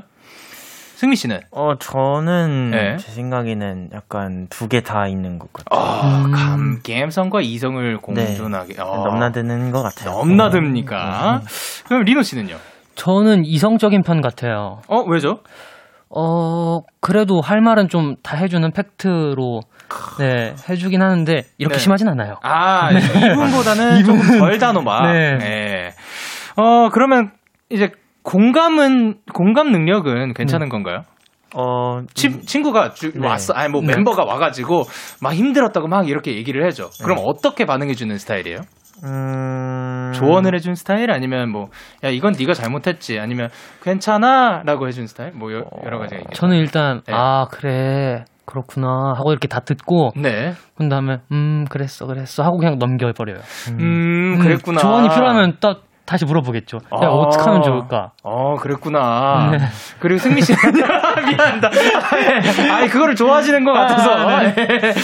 승미 씨는? 어, 저는 네. 제 생각에는 약간 두 개 다 있는 것 같아요. 아, 음. 감, 감성과 이성을 공존하게. 어, 넘나드는 것 같아요. 넘나듭니까? 그럼 리노 씨는요? 저는 이성적인 편 같아요. 어, 왜죠? 어, 그래도 할 말은 좀 다 해주는 팩트로, 네, 해주긴 하는데, 이렇게 네. 심하진 않아요. 아, 이분보다는 조금 덜 단호박. 네. 네. 어, 그러면 이제 공감은, 공감 능력은 괜찮은 건가요? 어, 친, 친구가 주- 네. 왔어. 아니, 뭐 네. 멤버가 와가지고 막 힘들었다고 막 이렇게 얘기를 해줘. 그럼 어떻게 반응해 주는 스타일이에요? 음... 조언을 해준 스타일? 아니면 뭐, 야, 이건 네가 잘못했지. 아니면 괜찮아. 라고 해준 스타일? 뭐, 여, 러 가지가 있겠죠. 저는 일단, 네. 아, 그래. 그렇구나. 하고 이렇게 다 듣고, 네. 그 다음에, 음, 그랬어, 그랬어. 하고 그냥 넘겨버려요. 음, 그랬구나. 조언이 필요하면 또 다시 물어보겠죠. 야, 아. 어떻게 하면 좋을까? 어, 그랬구나. 네. 그리고 승미 씨는 미안하다. 아니, 그거를 좋아하시는 것 같아서. 아, 네.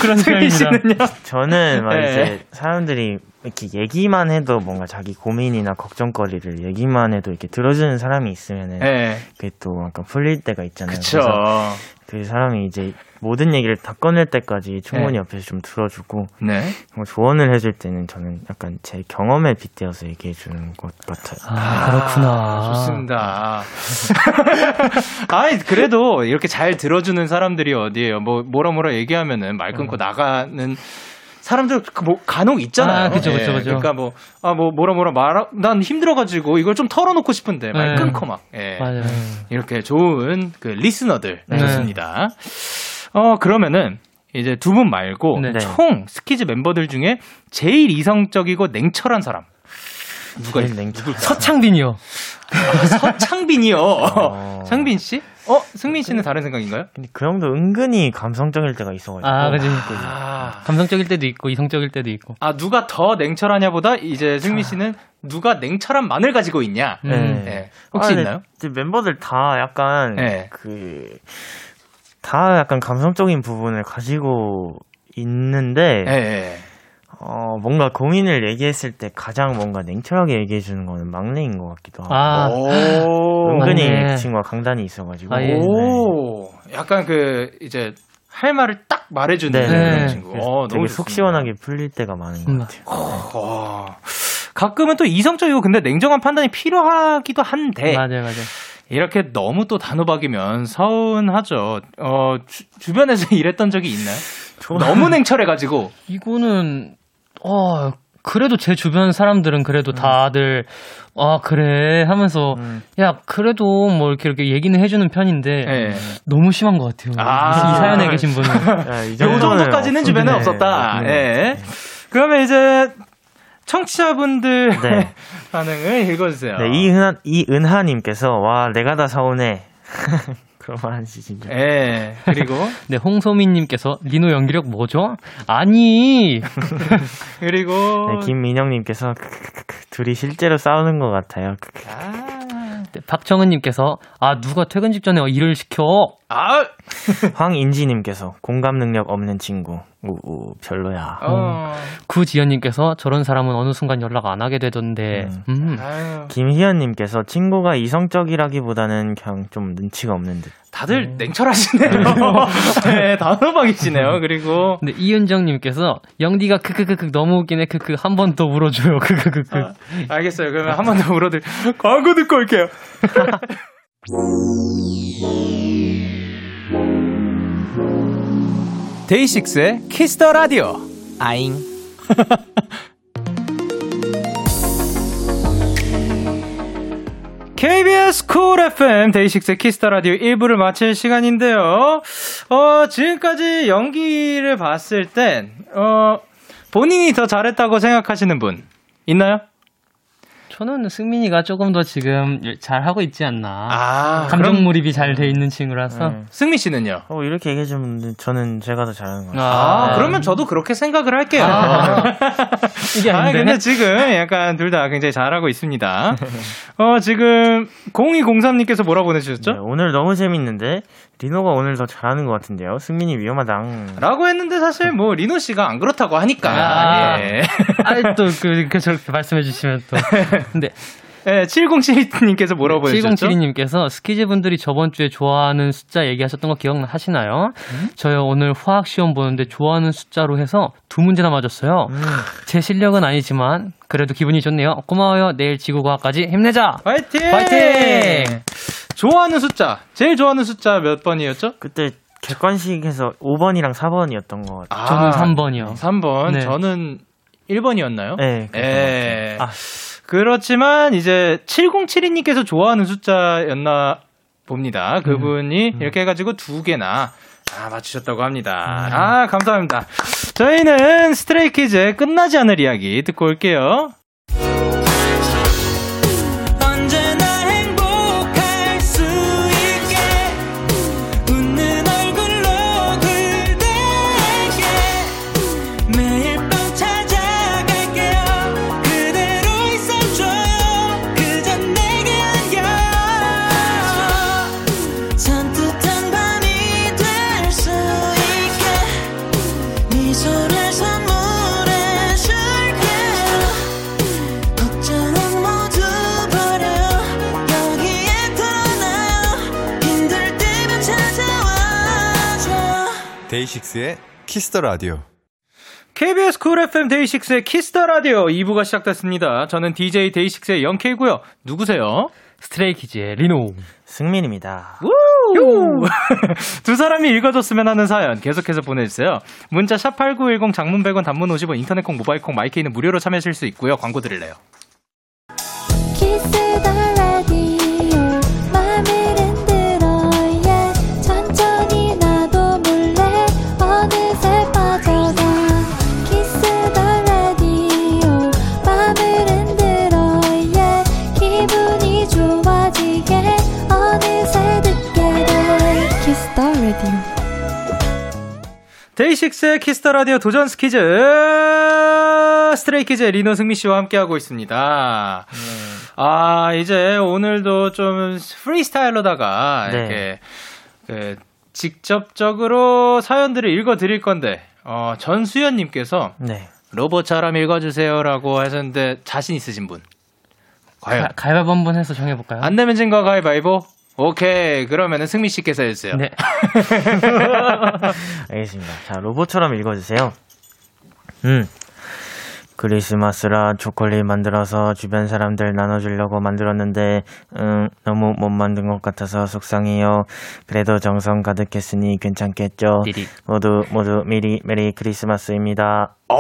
그런 승미 스타일입니다. 씨는요? 저는 막 네. 이제 사람들이 이렇게 얘기만 해도 뭔가 자기 고민이나 걱정거리를 얘기만 해도 이렇게 들어주는 사람이 있으면은 네. 그게 또 약간 풀릴 때가 있잖아요. 그쵸. 그래서 그 사람이 이제 모든 얘기를 다 꺼낼 때까지 충분히 네. 옆에서 좀 들어주고 네. 뭐 조언을 해줄 때는 저는 약간 제 경험에 빗대어서 얘기해 주는 것 같아요. 아, 그렇구나. 좋습니다. 아이, 그래도 이렇게 잘 들어주는 사람들이 어디에요? 뭐, 뭐라 뭐라 얘기하면은 말 끊고 나가는 사람들 그뭐 간혹 있잖아요. 아, 그죠, 예, 그죠, 그죠. 그러니까 뭐, 아, 뭐, 뭐라 뭐라 말, 난 힘들어가지고 이걸 좀 털어놓고 싶은데 말 네. 끊고 막. 예. 맞아요. 이렇게 좋은 그 리스너들 네. 좋습니다. 어 그러면은 이제 두 분 말고 네. 총 스키즈 멤버들 중에 제일 이성적이고 냉철한 사람 누가 있- 냉철- 서창빈이요. 서창빈이요. 어. 창빈 씨? 어 승민 씨는 다른 생각인가요? 근데 그 형도 은근히 감성적일 때가 있어가지고 아, 그지. 아, 감성적일 때도 있고, 이성적일 때도 있고. 아 누가 더 냉철하냐보다 이제 승민 씨는 누가 냉철한 만을 가지고 있냐? 음. 네. 예. 혹시 아, 있나요? 이제 멤버들 다 약간 네. 그다 약간 감성적인 부분을 가지고 있는데 예. 예. 어, 뭔가 고민을 얘기했을 때 가장 뭔가 냉철하게 얘기해 주는 거는 막내인 것 같기도 하고 아, 오. 은근히 맞네. 그 친구가 강단이 있어가지고 아, 예. 오, 약간 그 이제 할 말을 딱 말해주는 네. 그런 네. 친구. 어, 되게 너무 속. 시원하게 풀릴 때가 많은 것 음. 같아요. 와. 가끔은 또 이성적이고 근데 냉정한 판단이 필요하기도 한데 맞아요, 맞아요. 이렇게 너무 또 단호박이면 서운하죠. 어 주, 변에서 이랬던 적이 있나요? 너무 냉철해가지고 이거는, 어, 그래도 제 주변 사람들은 그래도 다들, 아, 그래. 하면서, 음. 야, 그래도 뭐 이렇게, 이렇게 얘기는 해주는 편인데, 예. 너무 심한 것 같아요. 아. 이 사연에 계신 분은. 야, 이 정도까지는 주변에 네, 없었다. 네, 예. 네. 그러면 이제 청취자분들 네. 반응을 읽어주세요. 네, 이은하, 이은하님께서, 와, 내가 다 서운해. 그런 말 하시죠. 예. 그리고 네, 홍소민님께서, 리노 연기력 뭐죠? 아니! 그리고 네, 김민영님께서, 둘이 실제로 싸우는 것 같아요. 아, 네, 박정은님께서, 아, 누가 퇴근 직전에 일을 시켜? 아, 황인지님께서 공감 능력 없는 친구. 우우 별로야. 어. 구지연님께서 저런 사람은 어느 순간 연락 안 하게 되던데. 음. 아유, 김희연님께서 친구가 이성적이라기보다는 그냥 좀 눈치가 없는 듯. 다들 냉철하시네요. 네, 단호박이시네요. 그리고 근데 이은정님께서 영디가 크크크크 너무 웃기네 크크 한 번 더 울어줘요 크크크크. 아, 알겠어요. 그러면 한 번더 물어들. 광고 듣고 올게요. DAY6의 Kiss the Radio. 아잉. KBS Cool FM DAY6 Kiss the Radio 1부를 마칠 시간인데요. 어, 지금까지 연기를 봤을 땐, 어, 본인이 더 잘했다고 생각하시는 분 있나요? 저는 승민이가 조금 더 지금 잘 하고 있지 않나. 아, 감정 그럼 몰입이 잘 돼 있는 친구라서. 네. 승민 씨는요? 어, 이렇게 얘기해 주면 저는 제가 더 잘하는 것 같아요. 아, 네. 그러면 저도 그렇게 생각을 할게요. 이게 아, 안 되네. 근데 지금 약간 둘 다 굉장히 잘하고 있습니다. 어, 지금 0203님께서 뭐라 보내주셨죠? 네, 오늘 너무 재밌는데 리노가 오늘 더 잘하는 것 같은데요. 승민이 위험하당. 라고 했는데 사실 뭐 리노 씨가 안 그렇다고 하니까. 아. 예. 아이 또 그, 그 저렇게 말씀해 주시면 또. 근데 예, 7072님께서 뭐라고 보내주셨죠? 7072님께서 스키즈 분들이 저번 주에 좋아하는 숫자 얘기하셨던 거 기억하시나요? 저요 오늘 화학 시험 보는데 좋아하는 숫자로 해서 두 문제나 맞았어요. 제 실력은 아니지만 그래도 기분이 좋네요. 고마워요. 내일 지구과학까지 힘내자. 화이팅! 화이팅! 좋아하는 숫자. 제일 좋아하는 숫자 몇 번이었죠? 그때 객관식에서 5번이랑 4번이었던 것 같아요. 저는 3번이요. 3번. 네. 저는 1번이었나요? 네, 예. 아. 그렇지만 이제 7072님께서 좋아하는 숫자였나 봅니다. 그분이 이렇게 해가지고 두 개나 아, 맞추셨다고 합니다. 아, 감사합니다. 저희는 스트레이키즈의 끝나지 않을 이야기 듣고 올게요. DAY6의 Kiss the Radio. KBS 쿨 FM 데이식스의 키스터 라디오 2부가 시작됐습니다. 저는 DJ 데이식스의 영케이고요. 누구세요? Stray Kids의 리노. 승민입니다. 두 사람이 읽어줬으면 하는 사연 계속해서 보내주세요. 문자 샵 8910 장문 100원 단문 50원 인터넷 콩 모바일 콩 my K는 무료로 참여하실 수 있고요. 광고 들을래요. Kiss the DAY6의 Kiss the Radio 도전 스키즈 Stray Kids의 리노 승민 씨와 함께하고 있습니다. 아 이제 오늘도 좀 프리스타일로다가 네. 이렇게 그 직접적으로 사연들을 읽어드릴 건데 어, 전수연님께서 네. 로봇처럼 읽어주세요라고 하셨는데 자신 있으신 분? 과연 가- 가위바위보 한번 해서 정해볼까요? 안 내면 진거 가위바위보? 오케이 그러면은 승민 씨께서 해주세요. 네. 알겠습니다. 자, 로봇처럼 읽어주세요. 음. 크리스마스라 초콜릿 만들어서 주변 사람들 나눠주려고 만들었는데, 음, 너무 못 만든 것 같아서 속상해요. 그래도 정성 가득했으니 괜찮겠죠? 띠리. 모두, 모두 미리, 메리 크리스마스입니다. 오!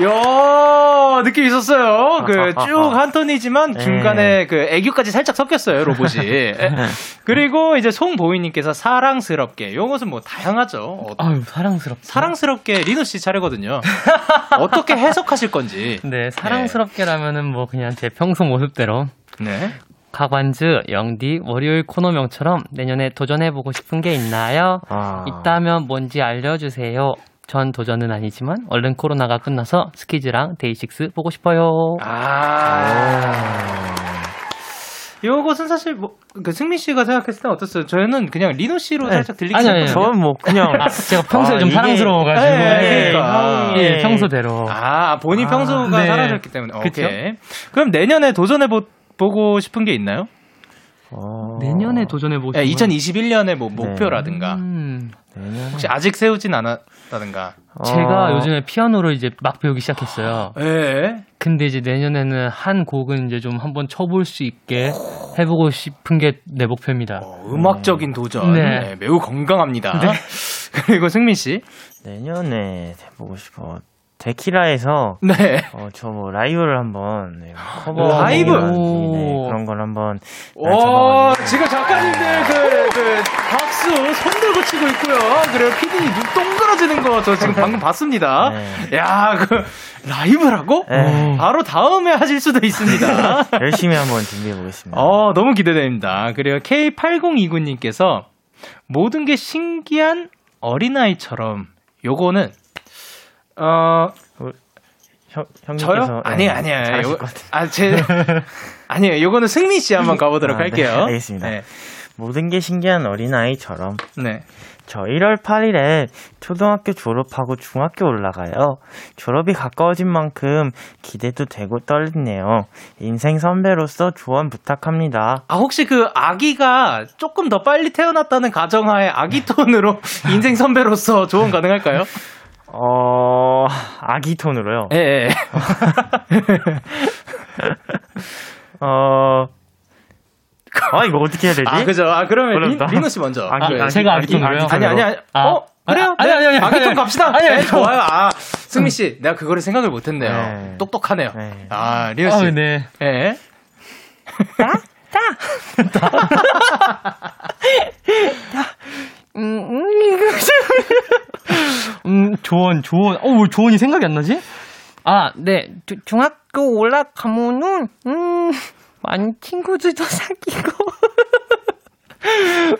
야 느낌 있었어요. 그 쭉 한 톤이지만 중간에 그 애교까지 살짝 섞였어요 로봇이. 그리고 이제 송보이님께서 사랑스럽게 요것은 뭐 다양하죠. 어, 아유 사랑스럽다. 사랑스럽게 리노 씨 차례거든요. 어떻게 해석하실 건지. 네, 사랑스럽게라면은 뭐 그냥 제 평소 모습대로 네. 가관즈, 영디, 월요일 코너명처럼 내년에 도전해보고 싶은 게 있나요? 아. 있다면 뭔지 알려주세요. 전 도전은 아니지만 얼른 코로나가 끝나서 스키즈랑 데이식스 보고 싶어요. 아. 요것은 사실 뭐, 그 승민 씨가 생각했을 때 어땠어요? 저희는 그냥 리노 씨로 살짝 들리기 아니, 아니, 시작했거든요. 저는 뭐 그냥 아, 제가 평소에 아, 좀 이게- 사랑스러워가지고. 네, 예, 그러니까. 예, 평소대로. 아, 본인 아, 평소가 네. 사라졌기 때문에. 그쵸? 오케이. 그럼 내년에 도전해 보, 보고 싶은 게 있나요? 어, 내년에 도전해보고 예, 싶은 2021년의 뭐 목표라든가 음, 혹시 아직 세우진 않았다든가. 제가 어, 요즘에 피아노를 이제 막 배우기 시작했어요. 예. 근데 이제 내년에는 한 곡은 이제 좀 한번 쳐볼 수 있게 해보고 싶은 게 내 목표입니다. 어, 음악적인 도전. 네. 네, 매우 건강합니다. 그리고 승민 씨. 내년에 해보고 싶어. 데키라에서 네. 어, 저뭐 라이브를 한번 네, 커버 라이브? 오. 그런 걸 한번 오. 지금 작가님들 그, 그, 박수 손 들고 치고 있고요. 그리고 피디님 눈 동그라지는 거 저 지금 방금 봤습니다. 네. 야, 그, 라이브라고? 네. 바로 다음에 하실 수도 있습니다. 열심히 한번 준비해 보겠습니다. 어, 너무 기대됩니다. 그리고 K8029님께서 모든 게 신기한 어린아이처럼 요거는, 어, 형, 형님께서 저요? 아니, 아니에요. 잘하실 요거-. 아, 제, 아니에요. 요거는 승민 씨 한번 가 보도록 아, 네, 할게요. 알겠습니다. 네. 모든 게 신기한 어린아이처럼 네. 저 1월 8일에 초등학교 졸업하고 중학교 올라가요. 졸업이 가까워진 만큼 기대도 되고 떨리네요. 인생 선배로서 조언 부탁합니다. 아, 혹시 그 아기가 조금 더 빨리 태어났다는 가정하에 아기 톤으로 인생 선배로서 조언 가능할까요? 어, 아기 톤으로요. 예, 예. 어, 아, 이거 어떻게 해야 되지? 아, 그죠. 아, 그러면 린, 어렵다. 리노 씨 먼저. 아기, 네. 아기, 제가 아기 아기톤으로요? 아기 아니, 아니, 아니. 아. 어? 그래요? 아니, 네. 아니, 아니, 아니, 아기톤 아니. 갑시다. 아니, 아니, 네, 좋아요. 아, 승민 씨, 내가 그거를 생각을 못 했네요. 네. 똑똑하네요. 네. 아, 리노 씨. 아, 네. 예. 음, 조언, 조언. 어, 왜 조언이 생각이 안 나지? 아, 네. 주- 중학교 올라가면은, 음, 많이 친구들도 사귀고.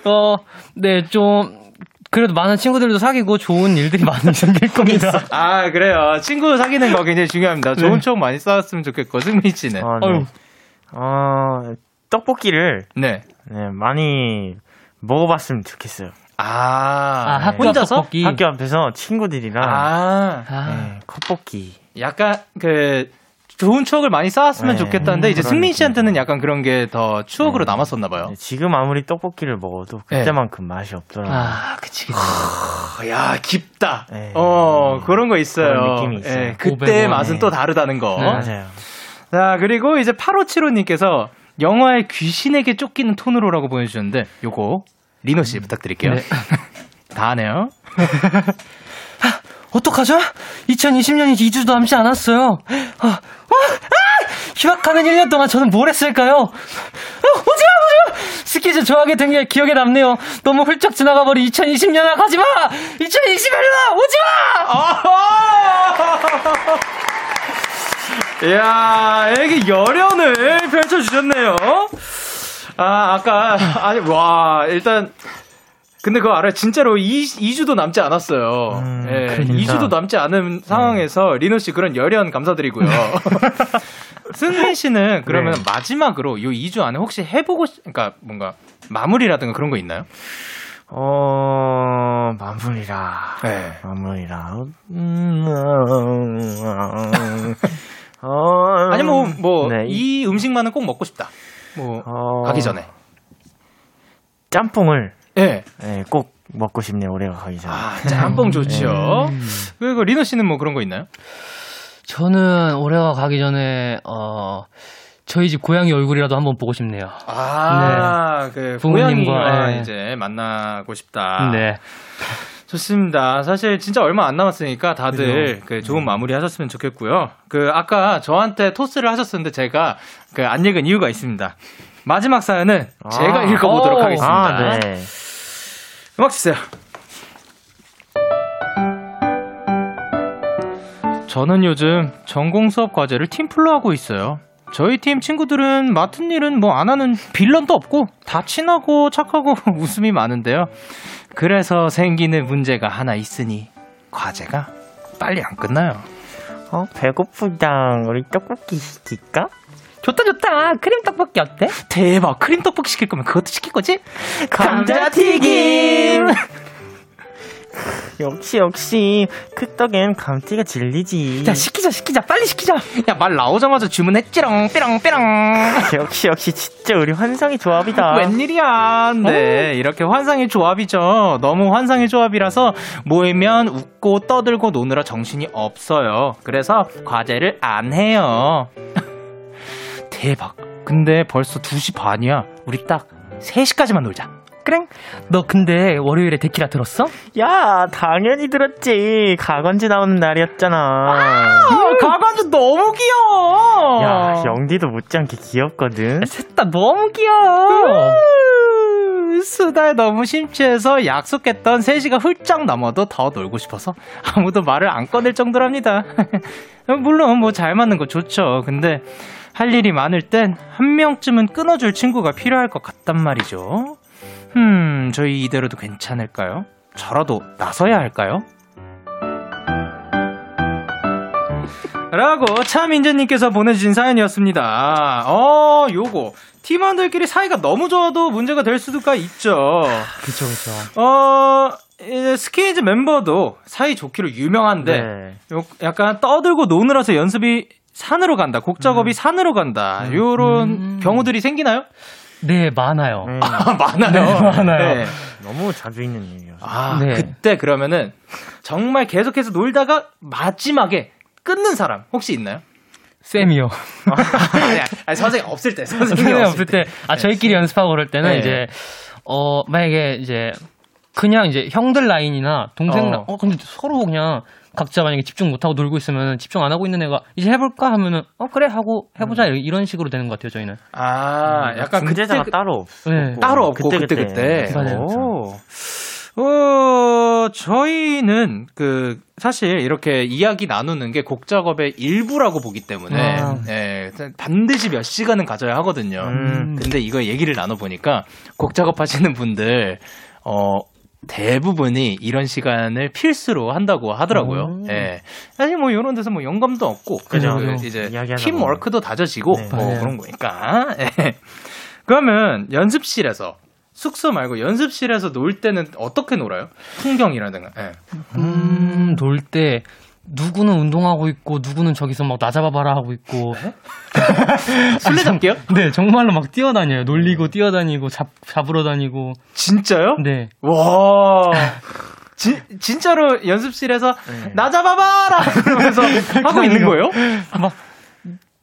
어, 네, 좀, 그래도 많은 친구들도 사귀고 좋은 일들이 많이 생길 겁니다. 아, 그래요. 친구 사귀는 거 굉장히 중요합니다. 좋은 네. 추억 많이 쌓았으면 좋겠고, 승민 씨는. 어, 네. 어, 떡볶이를 네. 네, 많이 먹어봤으면 좋겠어요. 아, 아, 학교 혼자서? 떡볶이. 학교 앞에서 친구들이랑 아, 아, 네, 컵볶이. 약간 그 좋은 추억을 많이 쌓았으면 네, 좋겠다는데 이제 승민 씨한테는. 약간 그런 게 더 추억으로 네. 남았었나 봐요. 네, 지금 아무리 떡볶이를 먹어도 그때만큼 맛이 없더라고요. 아, 그치, 그치. 어, 야 깊다. 네. 어 그런 거 있어요. 그런 느낌이 있어요. 예, 그때 500원. 맛은 또 다르다는 거. 네. 맞아요. 자 그리고 이제 8575님께서 영화의 귀신에게 쫓기는 톤으로라고 보내주셨는데 요거 리노 씨 부탁드릴게요. 네. 다 하네요. 어떡하죠? 2020년이 2주도 남지 않았어요. 아, 아, 아! 휴학하는 1년 동안 저는 뭘 했을까요? 아, 오지마, 오지마! 스키즈 좋아하게 된 게 기억에 남네요. 너무 훌쩍 지나가 버린 2020년아, 가지마! 2021년아, 오지마! 이야, 애기 열연을 펼쳐주셨네요. 아, 아까, 아니, 와, 일단, 근데 그거 알아요? 진짜로 2, 2주도 남지 않았어요. 음, 예, 그러니까. 2주도 남지 않은 상황에서 리노 씨 그런 열연 감사드리고요. 승민 씨는 그러면 네. 마지막으로 요 2주 안에 혹시 해보고, 싶, 그러니까 뭔가 마무리라든가 그런 거 있나요? 어, 마무리라. 네. 마무리라. 음, 어, 아니, 뭐, 뭐, 네, 이 음식만은 꼭 먹고 싶다. 뭐, 어, 가기 전에. 짬뽕을 예. 네, 꼭 먹고 싶네요. 올해가 가기 전에. 아, 짬뽕 좋지요. 그리고 리노 씨는 뭐 그런 거 있나요? 저는 올해와 가기 전에, 어, 저희 집 고양이 얼굴이라도 한번 보고 싶네요. 아, 그 부모님과, 고양이와 예. 이제 만나고 싶다. 네. 좋습니다. 사실 진짜 얼마 안 남았으니까 다들 그 좋은 마무리 하셨으면 좋겠고요. 그 아까 저한테 토스를 하셨었는데 제가 그 안 읽은 이유가 있습니다. 마지막 사연은 제가 아. 읽어보도록 오. 하겠습니다. 아, 네. 음악 주세요. 저는 요즘 전공 수업 과제를 팀플로 하고 있어요. 저희 팀 친구들은 맡은 일은 뭐 안 하는 빌런도 없고 다 친하고 착하고 웃음이 많은데요. 그래서 생기는 문제가 하나 있으니 과제가 빨리 안 끝나요. 어, 배고프다. 우리 떡볶이 시킬까? 좋다 좋다. 크림 떡볶이 어때? 대박. 크림 떡볶이 시킬 거면 그것도 시킬 거지? 감자튀김! 역시 역시 그 떡엔 감튀가 진리지. 자 시키자 시키자 빨리 시키자. 야, 말 나오자마자 주문했지롱, 삐롱, 삐롱. 역시 역시 진짜 우리 환상의 조합이다. 웬일이야. 네, 이렇게 환상의 조합이죠. 너무 환상의 조합이라서 모이면 웃고 떠들고 노느라 정신이 없어요. 그래서 과제를 안 해요. 대박. 근데 벌써 2시 반이야. 우리 딱 3시까지만 놀자. 그래? 너 근데 월요일에 데키라 들었어? 야 당연히 들었지. 가건지 나오는 날이었잖아. 아, 가관도 너무 귀여워. 야 영디도 못지않게 귀엽거든. 셋 다 너무 귀여워. 수다에 너무 심취해서 약속했던 3시가 훌쩍 넘어도 더 놀고 싶어서 아무도 말을 안 꺼낼 정도랍니다. 물론 뭐 잘 맞는 거 좋죠. 근데 할 일이 많을 땐 한 명쯤은 끊어줄 친구가 필요할 것 같단 말이죠. 음, 저희 이대로도 괜찮을까요? 저라도 나서야 할까요? 라고 차민재님께서 보내주신 사연이었습니다. 어, 요거. 팀원들끼리 사이가 너무 좋아도 문제가 될 수가 있죠. 그쵸 그쵸. 어, 스키즈 멤버도 사이 좋기로 유명한데, 네. 요- 약간 떠들고 노느라서 연습이 산으로 간다, 곡 작업이 산으로 간다, 요런 음. 경우들이 생기나요? 네 많아요. 네, 아, 많아요. 네, 많아요. 너무 자주 있는 일이어서. 아, 네. 그때 그러면은 정말 계속해서 놀다가 마지막에 끊는 사람 혹시 있나요? 쌤이요. 아니, 아니, 선생님 없을 때, 선생님 없을 없을 때, 아, 저희끼리 연습하고 그럴 때는 네. 이제, 어, 만약에 이제, 그냥 이제 형들 라인이나 동생 어. 라인, 어, 근데 서로 그냥 각자 만약에 집중 못하고 놀고 있으면 집중 안 하고 있는 애가 이제 해볼까 하면은, 어, 그래, 하고 해보자. 이런 식으로 되는 것 같아요, 저희는. 아, 약간 중재자가 그때 따로 없고 네. 따로 없고 그때 그때. 맞아요. 오. 어, 저희는 그 사실 이렇게 이야기 나누는 게 곡 작업의 일부라고 보기 때문에 아. 예, 반드시 몇 시간은 가져야 하거든요. 음. 근데 이거 얘기를 나눠 보니까 곡 작업하시는 분들 어 대부분이 이런 시간을 필수로 한다고 하더라고요. 오. 예. 사실 뭐 이런 데서 뭐 영감도 얻고 그죠, 그. 이제 팀워크도 다져지고 네. 뭐. 그런 거니까. 예. 그러면 연습실에서 숙소 말고 연습실에서 놀 때는 어떻게 놀아요? 풍경이라든가. 예. 음, 놀 때, 누구는 운동하고 있고, 누구는 저기서 막 나 잡아봐라 하고 있고. 술래잡기요? 네, 정말로 막 뛰어다녀요. 놀리고, 뛰어다니고, 잡, 잡으러 다니고. 진짜요? 네. 와. 진, 진짜로 연습실에서 나 잡아봐라! 그러면서 하고 있는 거예요?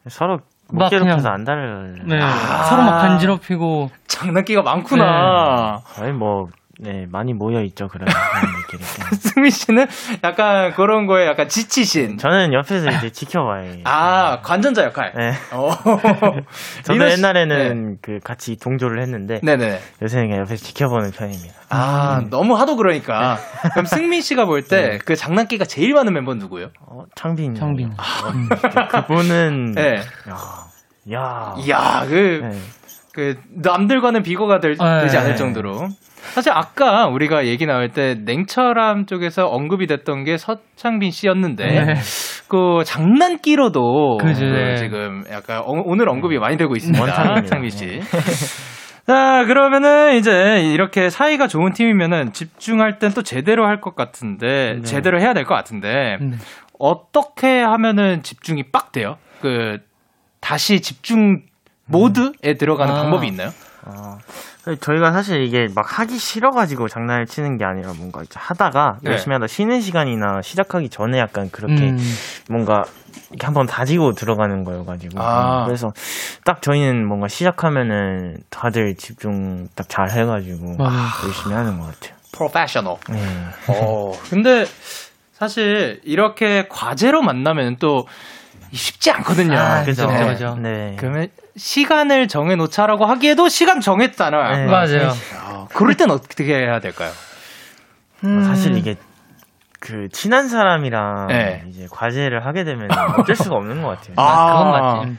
서로 막못 괴롭혀서 그냥- 안 달을. 네. 아. 서로 막 간지럽히고. 장난기가 많구나. 거의 뭐 네, 많이 모여 있죠 그런 사람들끼리. 네. 승민 씨는 약간 그런 거에 약간 지치신. 저는 옆에서 이제 지켜봐요. 아, 관전자 역할. 네. 어. 씨- 옛날에는 그 같이 동조를 했는데 네. 네네. 요새는 그냥 옆에서 지켜보는 편입니다. 아, 너무 하도 그러니까. 그럼 승민 씨가 볼 때그 장난기가 제일 많은 멤버 는 누구예요? 어, 창빈. 창빈. 어, 그분은 네. 야, 야. 이야, 그, 네. 그, 남들과는 비교가 될, 네. 되지 않을 정도로. 사실 아까 우리가 얘기 나올 때 냉철함 쪽에서 언급이 됐던 게 서창빈 씨였는데, 네. 그 장난기로도 그 네. 지금 약간 어- 오늘 언급이 많이 되고 있습니다. 원탑입니다. 창빈 씨. 자, 그러면은 이제 이렇게 사이가 좋은 팀이면은 집중할 땐 또 제대로 할 것 같은데, 네. 제대로 해야 될 것 같은데, 네. 어떻게 하면은 집중이 빡 돼요? 그, 다시 집중 모드에 들어가는 아. 방법이 있나요? 어, 저희가 사실 이게 막 하기 싫어가지고 장난을 치는 게 아니라 뭔가 이제 하다가 네. 열심히 하다 쉬는 시간이나 시작하기 전에 약간 그렇게 음. 뭔가 이렇게 한번 다지고 들어가는 거여가지고 아. 그래서 딱 저희는 뭔가 시작하면은 다들 집중 딱 잘 해가지고 맞아요. 열심히 하는 것 같아요. 프로페셔널. 네. 어, 근데 사실 이렇게 과제로 만나면 또 쉽지 않거든요. 아, 그죠. 그죠, 네. 그죠. 네. 그러면 시간을 정해놓자라고 하기에도 시간 정했잖아요. 네. 맞아요. 아, 그럴 땐 어떻게 해야 될까요? 뭐 사실 이게 그 친한 사람이랑 네. 이제 과제를 하게 되면 어쩔 수가 없는 것 같아요. 아, 그건 맞지.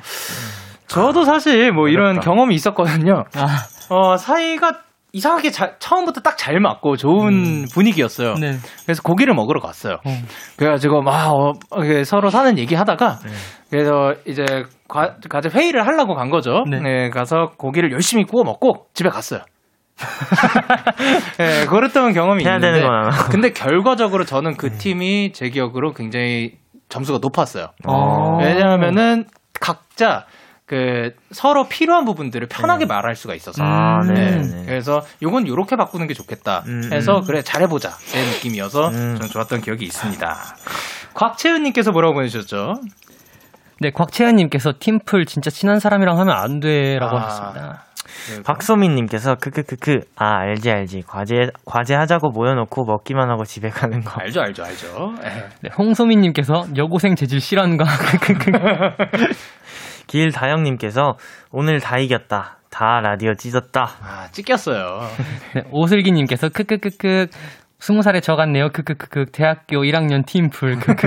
저도 사실 뭐 이런 어렵다. 경험이 있었거든요. 아, 어, 사이가 이상하게 자- 처음부터 딱 잘 맞고 좋은 분위기였어요. 네. 그래서 고기를 먹으러 갔어요. 어. 그래가지고 막 어, 서로 사는 얘기 하다가 네. 그래서 이제 과, 과제 회의를 하려고 간 거죠. 네. 네. 가서 고기를 열심히 구워 먹고 집에 갔어요. 네, 그랬던 경험이 해야 있는데. 되는 건 아마. 근데 결과적으로 저는 그 팀이 제 기억으로 굉장히 점수가 높았어요. 어. 왜냐하면은 각자 그 서로 필요한 부분들을 편하게 말할 수가 있어서. 아, 네. 네. 네. 그래서 요건 요렇게 바꾸는 게 좋겠다 음, 해서 그래 잘해보자 제 느낌이어서 음. 좀 좋았던 기억이 있습니다. 곽채은님께서 뭐라고 보내주셨죠? 네, 곽채연님께서 팀플 진짜 친한 사람이랑 하면 안 돼라고 아. 하셨습니다. 박소민님께서 크크크크 아 알지 알지 과제 과제 하자고 모여놓고 먹기만 하고 집에 가는 거. 알죠 알죠 알죠. 예. 네, 홍소민님께서 여고생 재질 실한가? 길다영님께서 오늘 다 이겼다. 다 라디오 찢었다. 아 찢겼어요. 네, 오슬기님께서 크크크크 스무 살에 저 같네요. 크크크크 대학교 1학년 팀플 크크.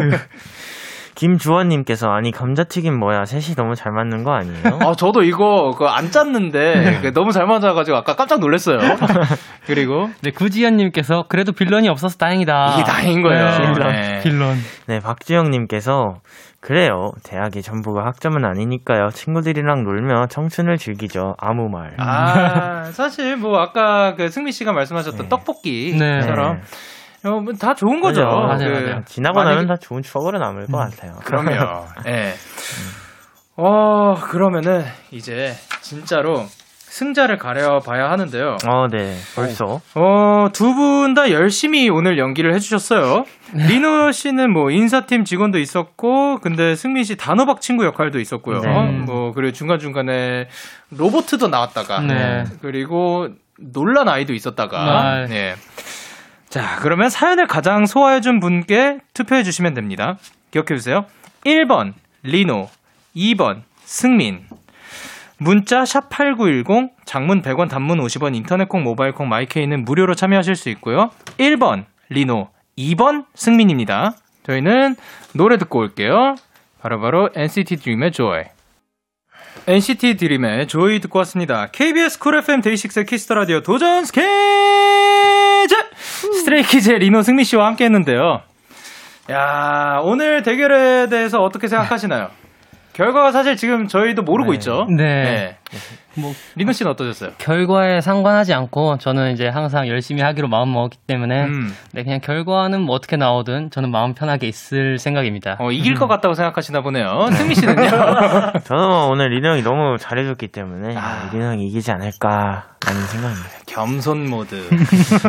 김주원님께서 아니 감자튀김 뭐야 셋이 너무 잘 맞는 거 아니에요? 아 저도 이거 그안 짰는데 그 너무 잘 맞아가지고 아까 깜짝 놀랐어요. 그리고 네, 구지연님께서 그래도 빌런이 없어서 다행이다. 이게 다행인 거예요. 네, 빌런. 네. 빌런. 네 박주영님께서 그래요 대학이 전부가 학점은 아니니까요 친구들이랑 놀며 청춘을 즐기죠 아무 말. 아 사실 뭐 아까 그 승미 씨가 말씀하셨던 네. 떡볶이처럼 어, 뭐다 좋은 거죠. 맞아요. 맞아요, 그 맞아요. 지나고 만약에- 나면 다 좋은 추억으로 남을 것 같아요. 그럼요. 예. 어, 그러면은 이제 진짜로 승자를 가려봐야 하는데요. 어, 네. 벌써. 어, 두 분 다 열심히 오늘 연기를 해주셨어요. 리노 씨는 뭐 인사팀 직원도 있었고, 근데 승민 씨 단호박 친구 역할도 있었고요. 네. 뭐, 그리고 중간중간에 로보트도 나왔다가, 네. 그리고 놀란 아이도 있었다가, 아. 네. 자, 그러면 사연을 가장 소화해준 분께 투표해주시면 됩니다. 기억해주세요. 1번, 리노. 2번, 승민. 문자 샵 8910 장문 100원 단문 50원 인터넷 콩 모바일 콩 마이케이는 무료로 참여하실 수 있고요. 1번 리노 2번 승민입니다. 저희는 노래 듣고 올게요. 바로바로 NCT 드림의 Joy. NCT 드림의 Joy 듣고 왔습니다. KBS 쿨 FM 데이식스의 키스 더 라디오 도전 스케이트 스트레이키즈의 리노 승민 씨와 함께 했는데요. 야, 오늘 대결에 대해서 어떻게 생각하시나요? 결과가 사실 지금 저희도 모르고 네. 있죠. 네. 뭐 리노 씨는 어떠셨어요? 결과에 상관하지 않고 저는 이제 항상 열심히 하기로 마음 먹었기 때문에 음. 네, 그냥 결과는 뭐 어떻게 나오든 저는 마음 편하게 있을 생각입니다. 어, 이길 것 같다고 생각하시나 보네요. 승민 씨는요? 저는 오늘 리노 형이 너무 잘해줬기 때문에 아. 리노 형이 이기지 않을까라는 생각입니다. 겸손 모드.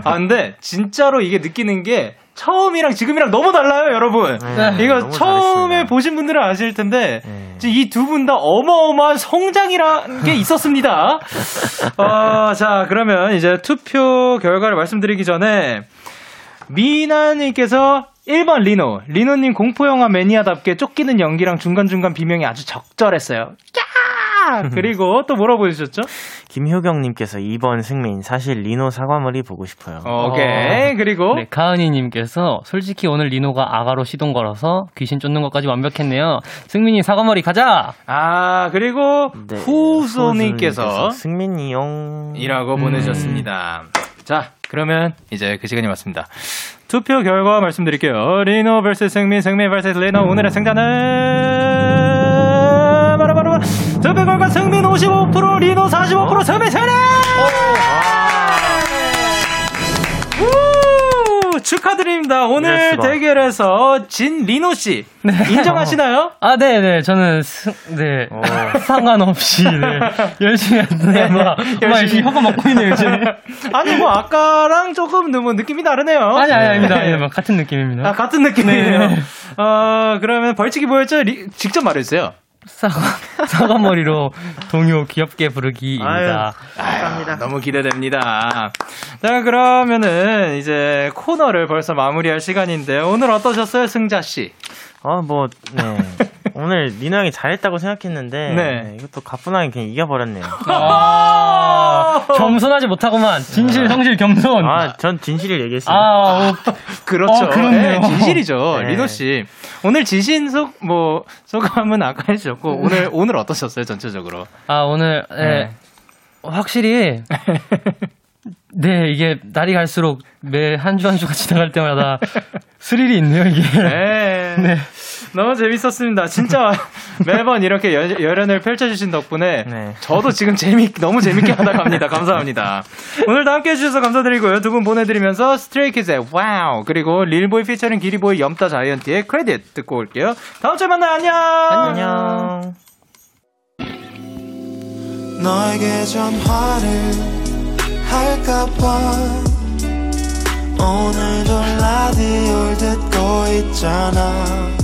아, 근데 진짜로 이게 느끼는 게 처음이랑 지금이랑 너무 달라요, 여러분. 네, 이거 너무 처음에 잘했습니다. 보신 분들은 아실 텐데, 네. 이두 분 다 어마어마한 성장이라는 게 있었습니다. 어, 자, 그러면 이제 투표 결과를 말씀드리기 전에, 미나님께서 1번 리노. 리노님 공포영화 매니아답게 쫓기는 연기랑 중간중간 비명이 아주 적절했어요. 야! 그리고 또 뭐라고 보여주셨죠? 김효경님께서 2번 승민 사실 리노 사과머리 보고 싶어요. 오케이. 그리고 네, 가은이님께서 솔직히 오늘 리노가 아가로 시동 걸어서 귀신 쫓는 것까지 완벽했네요. 승민이 사과머리 가자. 아 그리고 네, 후소님께서 승민이 형 이라고 보내주셨습니다. 자 그러면 이제 그 시간이 왔습니다. 투표 결과 말씀드릴게요. 리노 vs 승민, 승민 vs 리노 오늘의 승자는 바로 결과 승민 55%, 리노 45%, 승민! 우! 축하드립니다. 오늘 이럴 수가. 대결에서 진 리노 씨 인정하시나요? 아, 네, 네. 저는 스, 네. 어. 상관없이 네. 열심히 했는데 막, 막 열심히. 혀가 먹고 있네요, 요즘. 아니 뭐 아까랑 조금 뭐 느낌이 다르네요. 아니, 아니, 아닙니다. 아니, 뭐 같은 느낌입니다. 아, 같은 느낌이에요. 네. 어, 그러면 벌칙이 뭐였죠? 리- 직접 말해주세요. 사과, 사과 머리로 동요 귀엽게 부르기입니다. 감사합니다. 너무 기대됩니다. 자, 그러면은 이제 코너를 벌써 마무리할 시간인데 오늘 어떠셨어요, 승자 씨? 아뭐 네. 오늘 리노 형이 잘했다고 생각했는데 네. 네, 이것도 가뿐하게 그냥 이겨버렸네요. 아, 겸손하지 못하고만. 진실, 성실, 겸손. 아 전 진실을 얘기했습니다. 아, 오, 그렇죠. 어, 그렇네요. 네, 진실이죠. 네. 리노 씨. 오늘 지신 속, 뭐, 소감은 아까 해주셨고, 오늘, 오늘 어떠셨어요, 전체적으로? 아, 오늘, 예, 네. 확실히, 네, 이게 날이 갈수록 매 한 주 한 주가 지나갈 때마다 스릴이 있네요, 이게. 네. 네. 너무 재밌었습니다. 진짜 매번 이렇게 여, 열연을 펼쳐주신 덕분에 네. 저도 지금 재미 너무 재밌게 하다 갑니다. 감사합니다. 오늘도 함께 해주셔서 감사드리고요. 두 분 보내드리면서 스트레이키즈의 WOW 그리고 릴보이 피처링 기리보이 염따 자이언티의 크레딧 듣고 올게요. 다음 주에 만나요. 안녕. 안녕. 너에게 전화를 할까봐 오늘도 라디오를 듣고 있잖아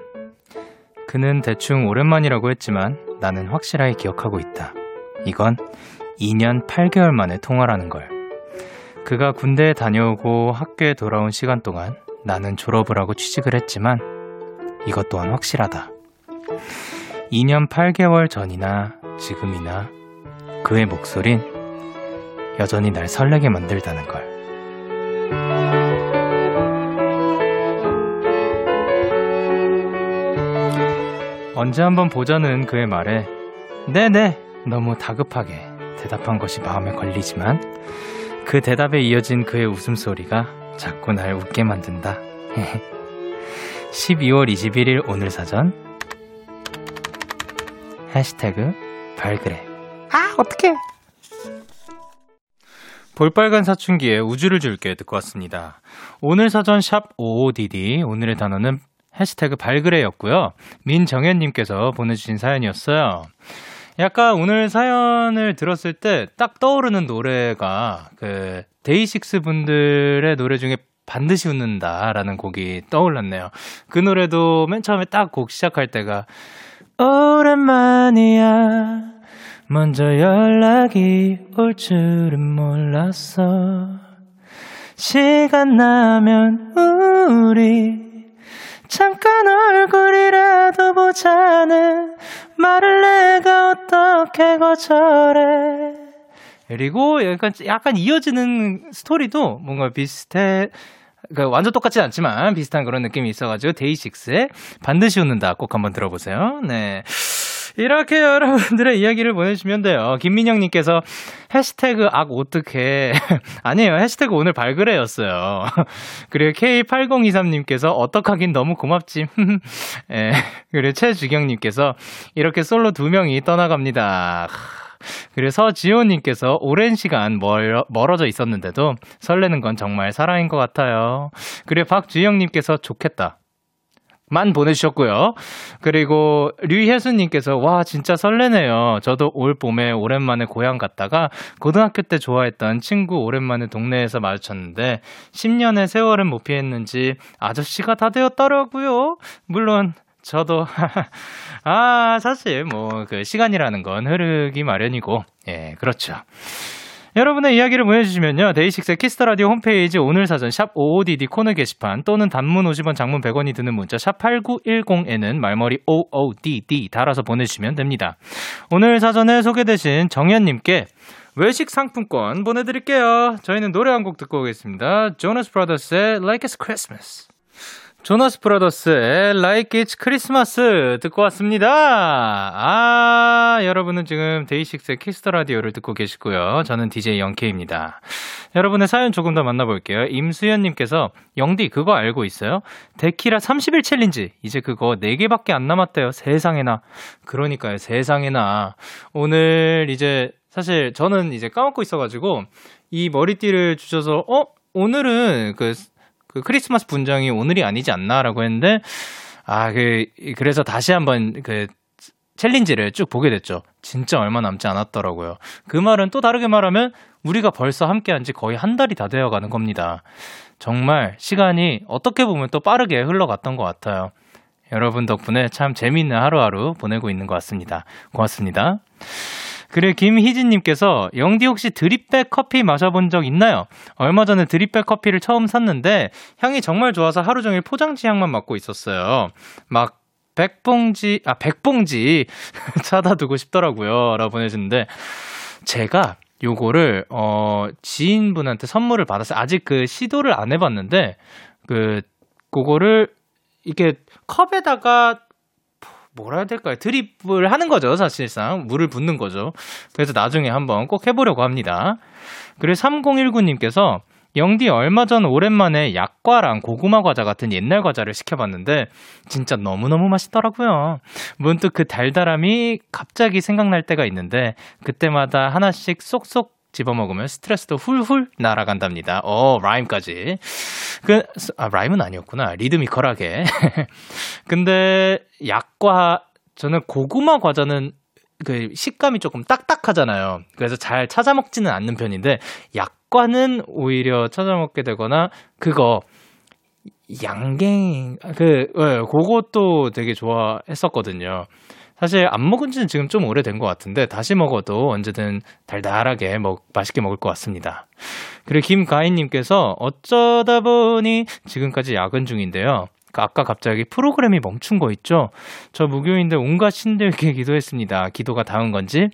그는 대충 오랜만이라고 했지만 나는 확실하게 기억하고 있다. 이건 2년 8개월 만에 통화라는 걸. 그가 군대에 다녀오고 학교에 돌아온 시간 동안 나는 졸업을 하고 취직을 했지만 이것 또한 확실하다. 2년 8개월 전이나 지금이나 그의 목소린 여전히 날 설레게 만들다는 걸. 언제 한번 보자는 그의 말에 네네 너무 다급하게 대답한 것이 마음에 걸리지만 그 대답에 이어진 그의 웃음소리가 자꾸 날 웃게 만든다. 12월 21일 오늘 사전 해시태그 발그레 아 어떡해 볼빨간 사춘기에 우주를 줄게 듣고 왔습니다. 오늘 사전 샵 55DD 오늘의 단어는 해시태그 발그레였고요. 민정현님께서 보내주신 사연이었어요. 약간 오늘 사연을 들었을 때 딱 떠오르는 노래가 그 데이식스 분들의 노래 중에 반드시 웃는다라는 곡이 떠올랐네요. 그 노래도 맨 처음에 딱 곡 시작할 때가 오랜만이야 먼저 연락이 올 줄은 몰랐어 시간 나면 우리 잠깐 얼굴이라도 보자는 말을 내가 어떻게 거절해 그리고 약간, 약간 이어지는 스토리도 뭔가 비슷해 그 완전 똑같진 않지만 비슷한 그런 느낌이 있어가지고 데이식스의 반드시 웃는다 꼭 한번 들어보세요. 네. 이렇게 여러분들의 이야기를 보내주시면 돼요. 김민영님께서 해시태그 악 어떡해. 아니에요. 해시태그 오늘 발그레였어요. 그리고 K8023님께서 어떡하긴 너무 고맙지. 예. 그리고 최주경님께서 이렇게 솔로 두 명이 떠나갑니다. 그리고 서지호님께서 오랜 시간 멀어, 멀어져 있었는데도 설레는 건 정말 사랑인 것 같아요. 그리고 박주영님께서 좋겠다. 만 보내주셨고요. 그리고 류혜수님께서 와 진짜 설레네요. 저도 올 봄에 오랜만에 고향 갔다가 고등학교 때 좋아했던 친구 오랜만에 동네에서 마주쳤는데 10년의 세월은 못 피했는지 아저씨가 다 되었더라고요. 물론 저도 아 사실 뭐 그 시간이라는 건 흐르기 마련이고 예 그렇죠. 여러분의 이야기를 보내주시면요. 데이식스의 키스터라디오 홈페이지 오늘 사전 샵 55DD 코너 게시판 또는 단문 50원 장문 100원이 드는 문자 샵 8910에는 말머리 OODD 달아서 보내주시면 됩니다. 오늘 사전에 소개되신 정현님께 외식 상품권 보내드릴게요. 저희는 노래 한 곡 듣고 오겠습니다. 조너스 브라더스의 Like It's Christmas. 조나스 브라더스의 Like It's Christmas 듣고 왔습니다. 아, 여러분은 지금 데이식스의 키스 더 라디오를 듣고 계시고요. 저는 DJ 영케이입니다. 여러분의 사연 조금 더 만나볼게요. 임수연님께서 영디 그거 알고 있어요? 데키라 30일 챌린지 이제 그거 4개밖에 안 남았대요. 세상에나. 그러니까요. 세상에나. 오늘 이제 사실 저는 이제 까먹고 있어가지고 이 머리띠를 주셔서 어 오늘은 그 그 크리스마스 분장이 오늘이 아니지 않나라고 했는데 아 그 그래서 다시 한번 그 챌린지를 쭉 보게 됐죠. 진짜 얼마 남지 않았더라고요. 그 말은 또 다르게 말하면 우리가 벌써 함께 한 지 거의 한 달이 다 되어 가는 겁니다. 정말 시간이 어떻게 보면 또 빠르게 흘러갔던 것 같아요. 여러분 덕분에 참 재미있는 하루하루 보내고 있는 것 같습니다. 고맙습니다. 그래, 김희진님께서, 영디 혹시 드립백 커피 마셔본 적 있나요? 얼마 전에 드립백 커피를 처음 샀는데, 향이 정말 좋아서 하루 종일 포장지 향만 맡고 있었어요. 막, 백봉지, 아, 백봉지 사다 두고 싶더라고요. 라고 보내주는데, 제가 요거를, 어, 지인분한테 선물을 받았어요. 아직 그 시도를 안 해봤는데, 그, 그거를, 이렇게 컵에다가 뭐라 해야 될까요? 드립을 하는 거죠, 사실상. 물을 붓는 거죠. 그래서 나중에 한번 꼭 해보려고 합니다. 그리고 3019님께서 영디 얼마 전 오랜만에 약과랑 고구마 과자 같은 옛날 과자를 시켜봤는데 진짜 너무너무 맛있더라고요. 문득 그 달달함이 갑자기 생각날 때가 있는데 그때마다 하나씩 쏙쏙 집어먹으면 스트레스도 훌훌 날아간답니다. 어, 라임까지. 그, 아, 라임은 아니었구나. 리드미컬하게. 근데 약과, 저는 고구마 과자는 그 식감이 조금 딱딱하잖아요. 그래서 잘 찾아 먹지는 않는 편인데, 약과는 오히려 찾아 먹게 되거나, 그거, 양갱, 그, 예, 그것도 되게 좋아했었거든요. 사실 안 먹은 지는 지금 좀 오래된 것 같은데 다시 먹어도 언제든 달달하게 먹, 맛있게 먹을 것 같습니다. 그리고 김가인님께서 어쩌다 보니 지금까지 야근 중인데요. 아까 갑자기 프로그램이 멈춘 거 있죠? 저 무교인데 온갖 신들께 기도했습니다. 기도가 닿은 건지.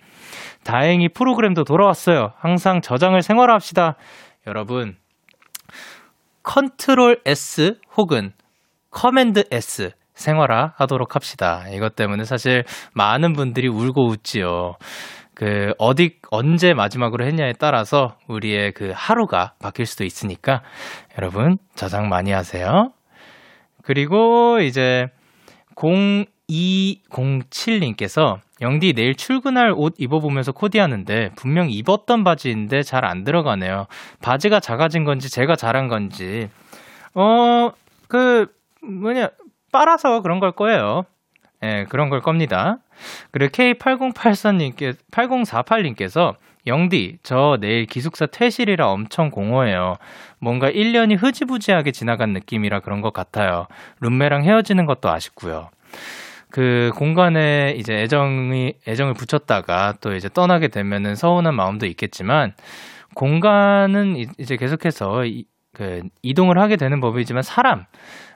다행히 프로그램도 돌아왔어요. 항상 저장을 생활화합시다. 여러분, Control S 혹은 Command S 생활화 하도록 합시다. 이것 때문에 사실 많은 분들이 울고 웃지요. 그, 어디, 언제 마지막으로 했냐에 따라서 우리의 그 하루가 바뀔 수도 있으니까 여러분 저장 많이 하세요. 그리고 이제 0207님께서 영디 내일 출근할 옷 입어보면서 코디하는데 분명 입었던 바지인데 잘 안 들어가네요. 바지가 작아진 건지 제가 잘한 건지. 어, 그, 뭐냐, 빨아서 그런 걸 거예요. 예, 네, 그런 걸 겁니다. 그리고 K8084님께, 8048님께서, 영디, 저 내일 기숙사 퇴실이라 엄청 공허해요. 뭔가 1년이 흐지부지하게 지나간 느낌이라 그런 것 같아요. 룸메랑 헤어지는 것도 아쉽고요. 그 공간에 이제 애정이, 애정을 붙였다가 또 이제 떠나게 되면은 서운한 마음도 있겠지만, 공간은 이제 계속해서 이, 그 이동을 하게 되는 법이지만 사람,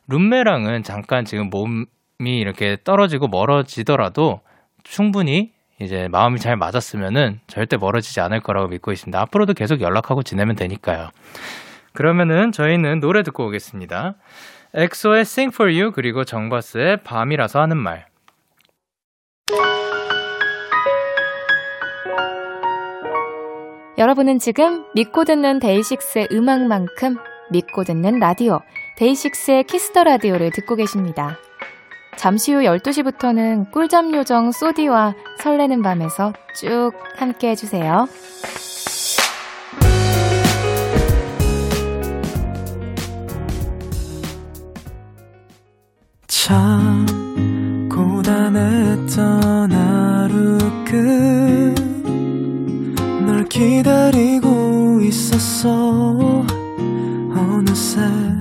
룸메랑은 잠깐 지금 몸이 이렇게 떨어지고 멀어지더라도 충분히 이제 마음이 잘 맞았으면은 절대 멀어지지 않을 거라고 믿고 있습니다. 앞으로도 계속 연락하고 지내면 되니까요. 그러면은 저희는 노래 듣고 오겠습니다. 엑소의 Sing for You 그리고 정바스의 밤이라서 하는 말. 여러분은 지금 믿고 듣는 데이식스의 음악만큼 믿고 듣는 라디오 데이식스의 키스 더 라디오를 듣고 계십니다. 잠시 후 12시부터는 꿀잠 요정 소디와 설레는 밤에서 쭉 함께 해주세요. 참 고단했던 하루 끝널 기다리고 있었어 어느새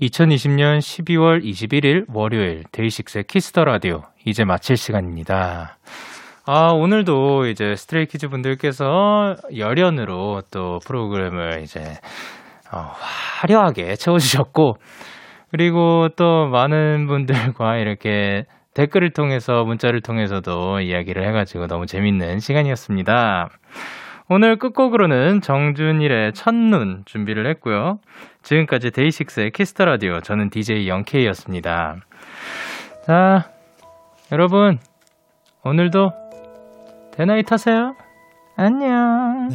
2020년 12월 21일 월요일 데이식스의 키스 더 라디오 이제 마칠 시간입니다. 아, 오늘도 이제 스트레이키즈 분들께서 열연으로 또 프로그램을 이제 어, 화려하게 채워주셨고, 그리고 또 많은 분들과 이렇게 댓글을 통해서, 문자를 통해서도 이야기를 해가지고 너무 재밌는 시간이었습니다. 오늘 끝곡으로는 정준일의 첫눈 준비를 했고요. 지금까지 데이식스의 키스 더 라디오 저는 DJ 영케이였습니다. 자, 여러분 오늘도 데나잇 하세요. 안녕.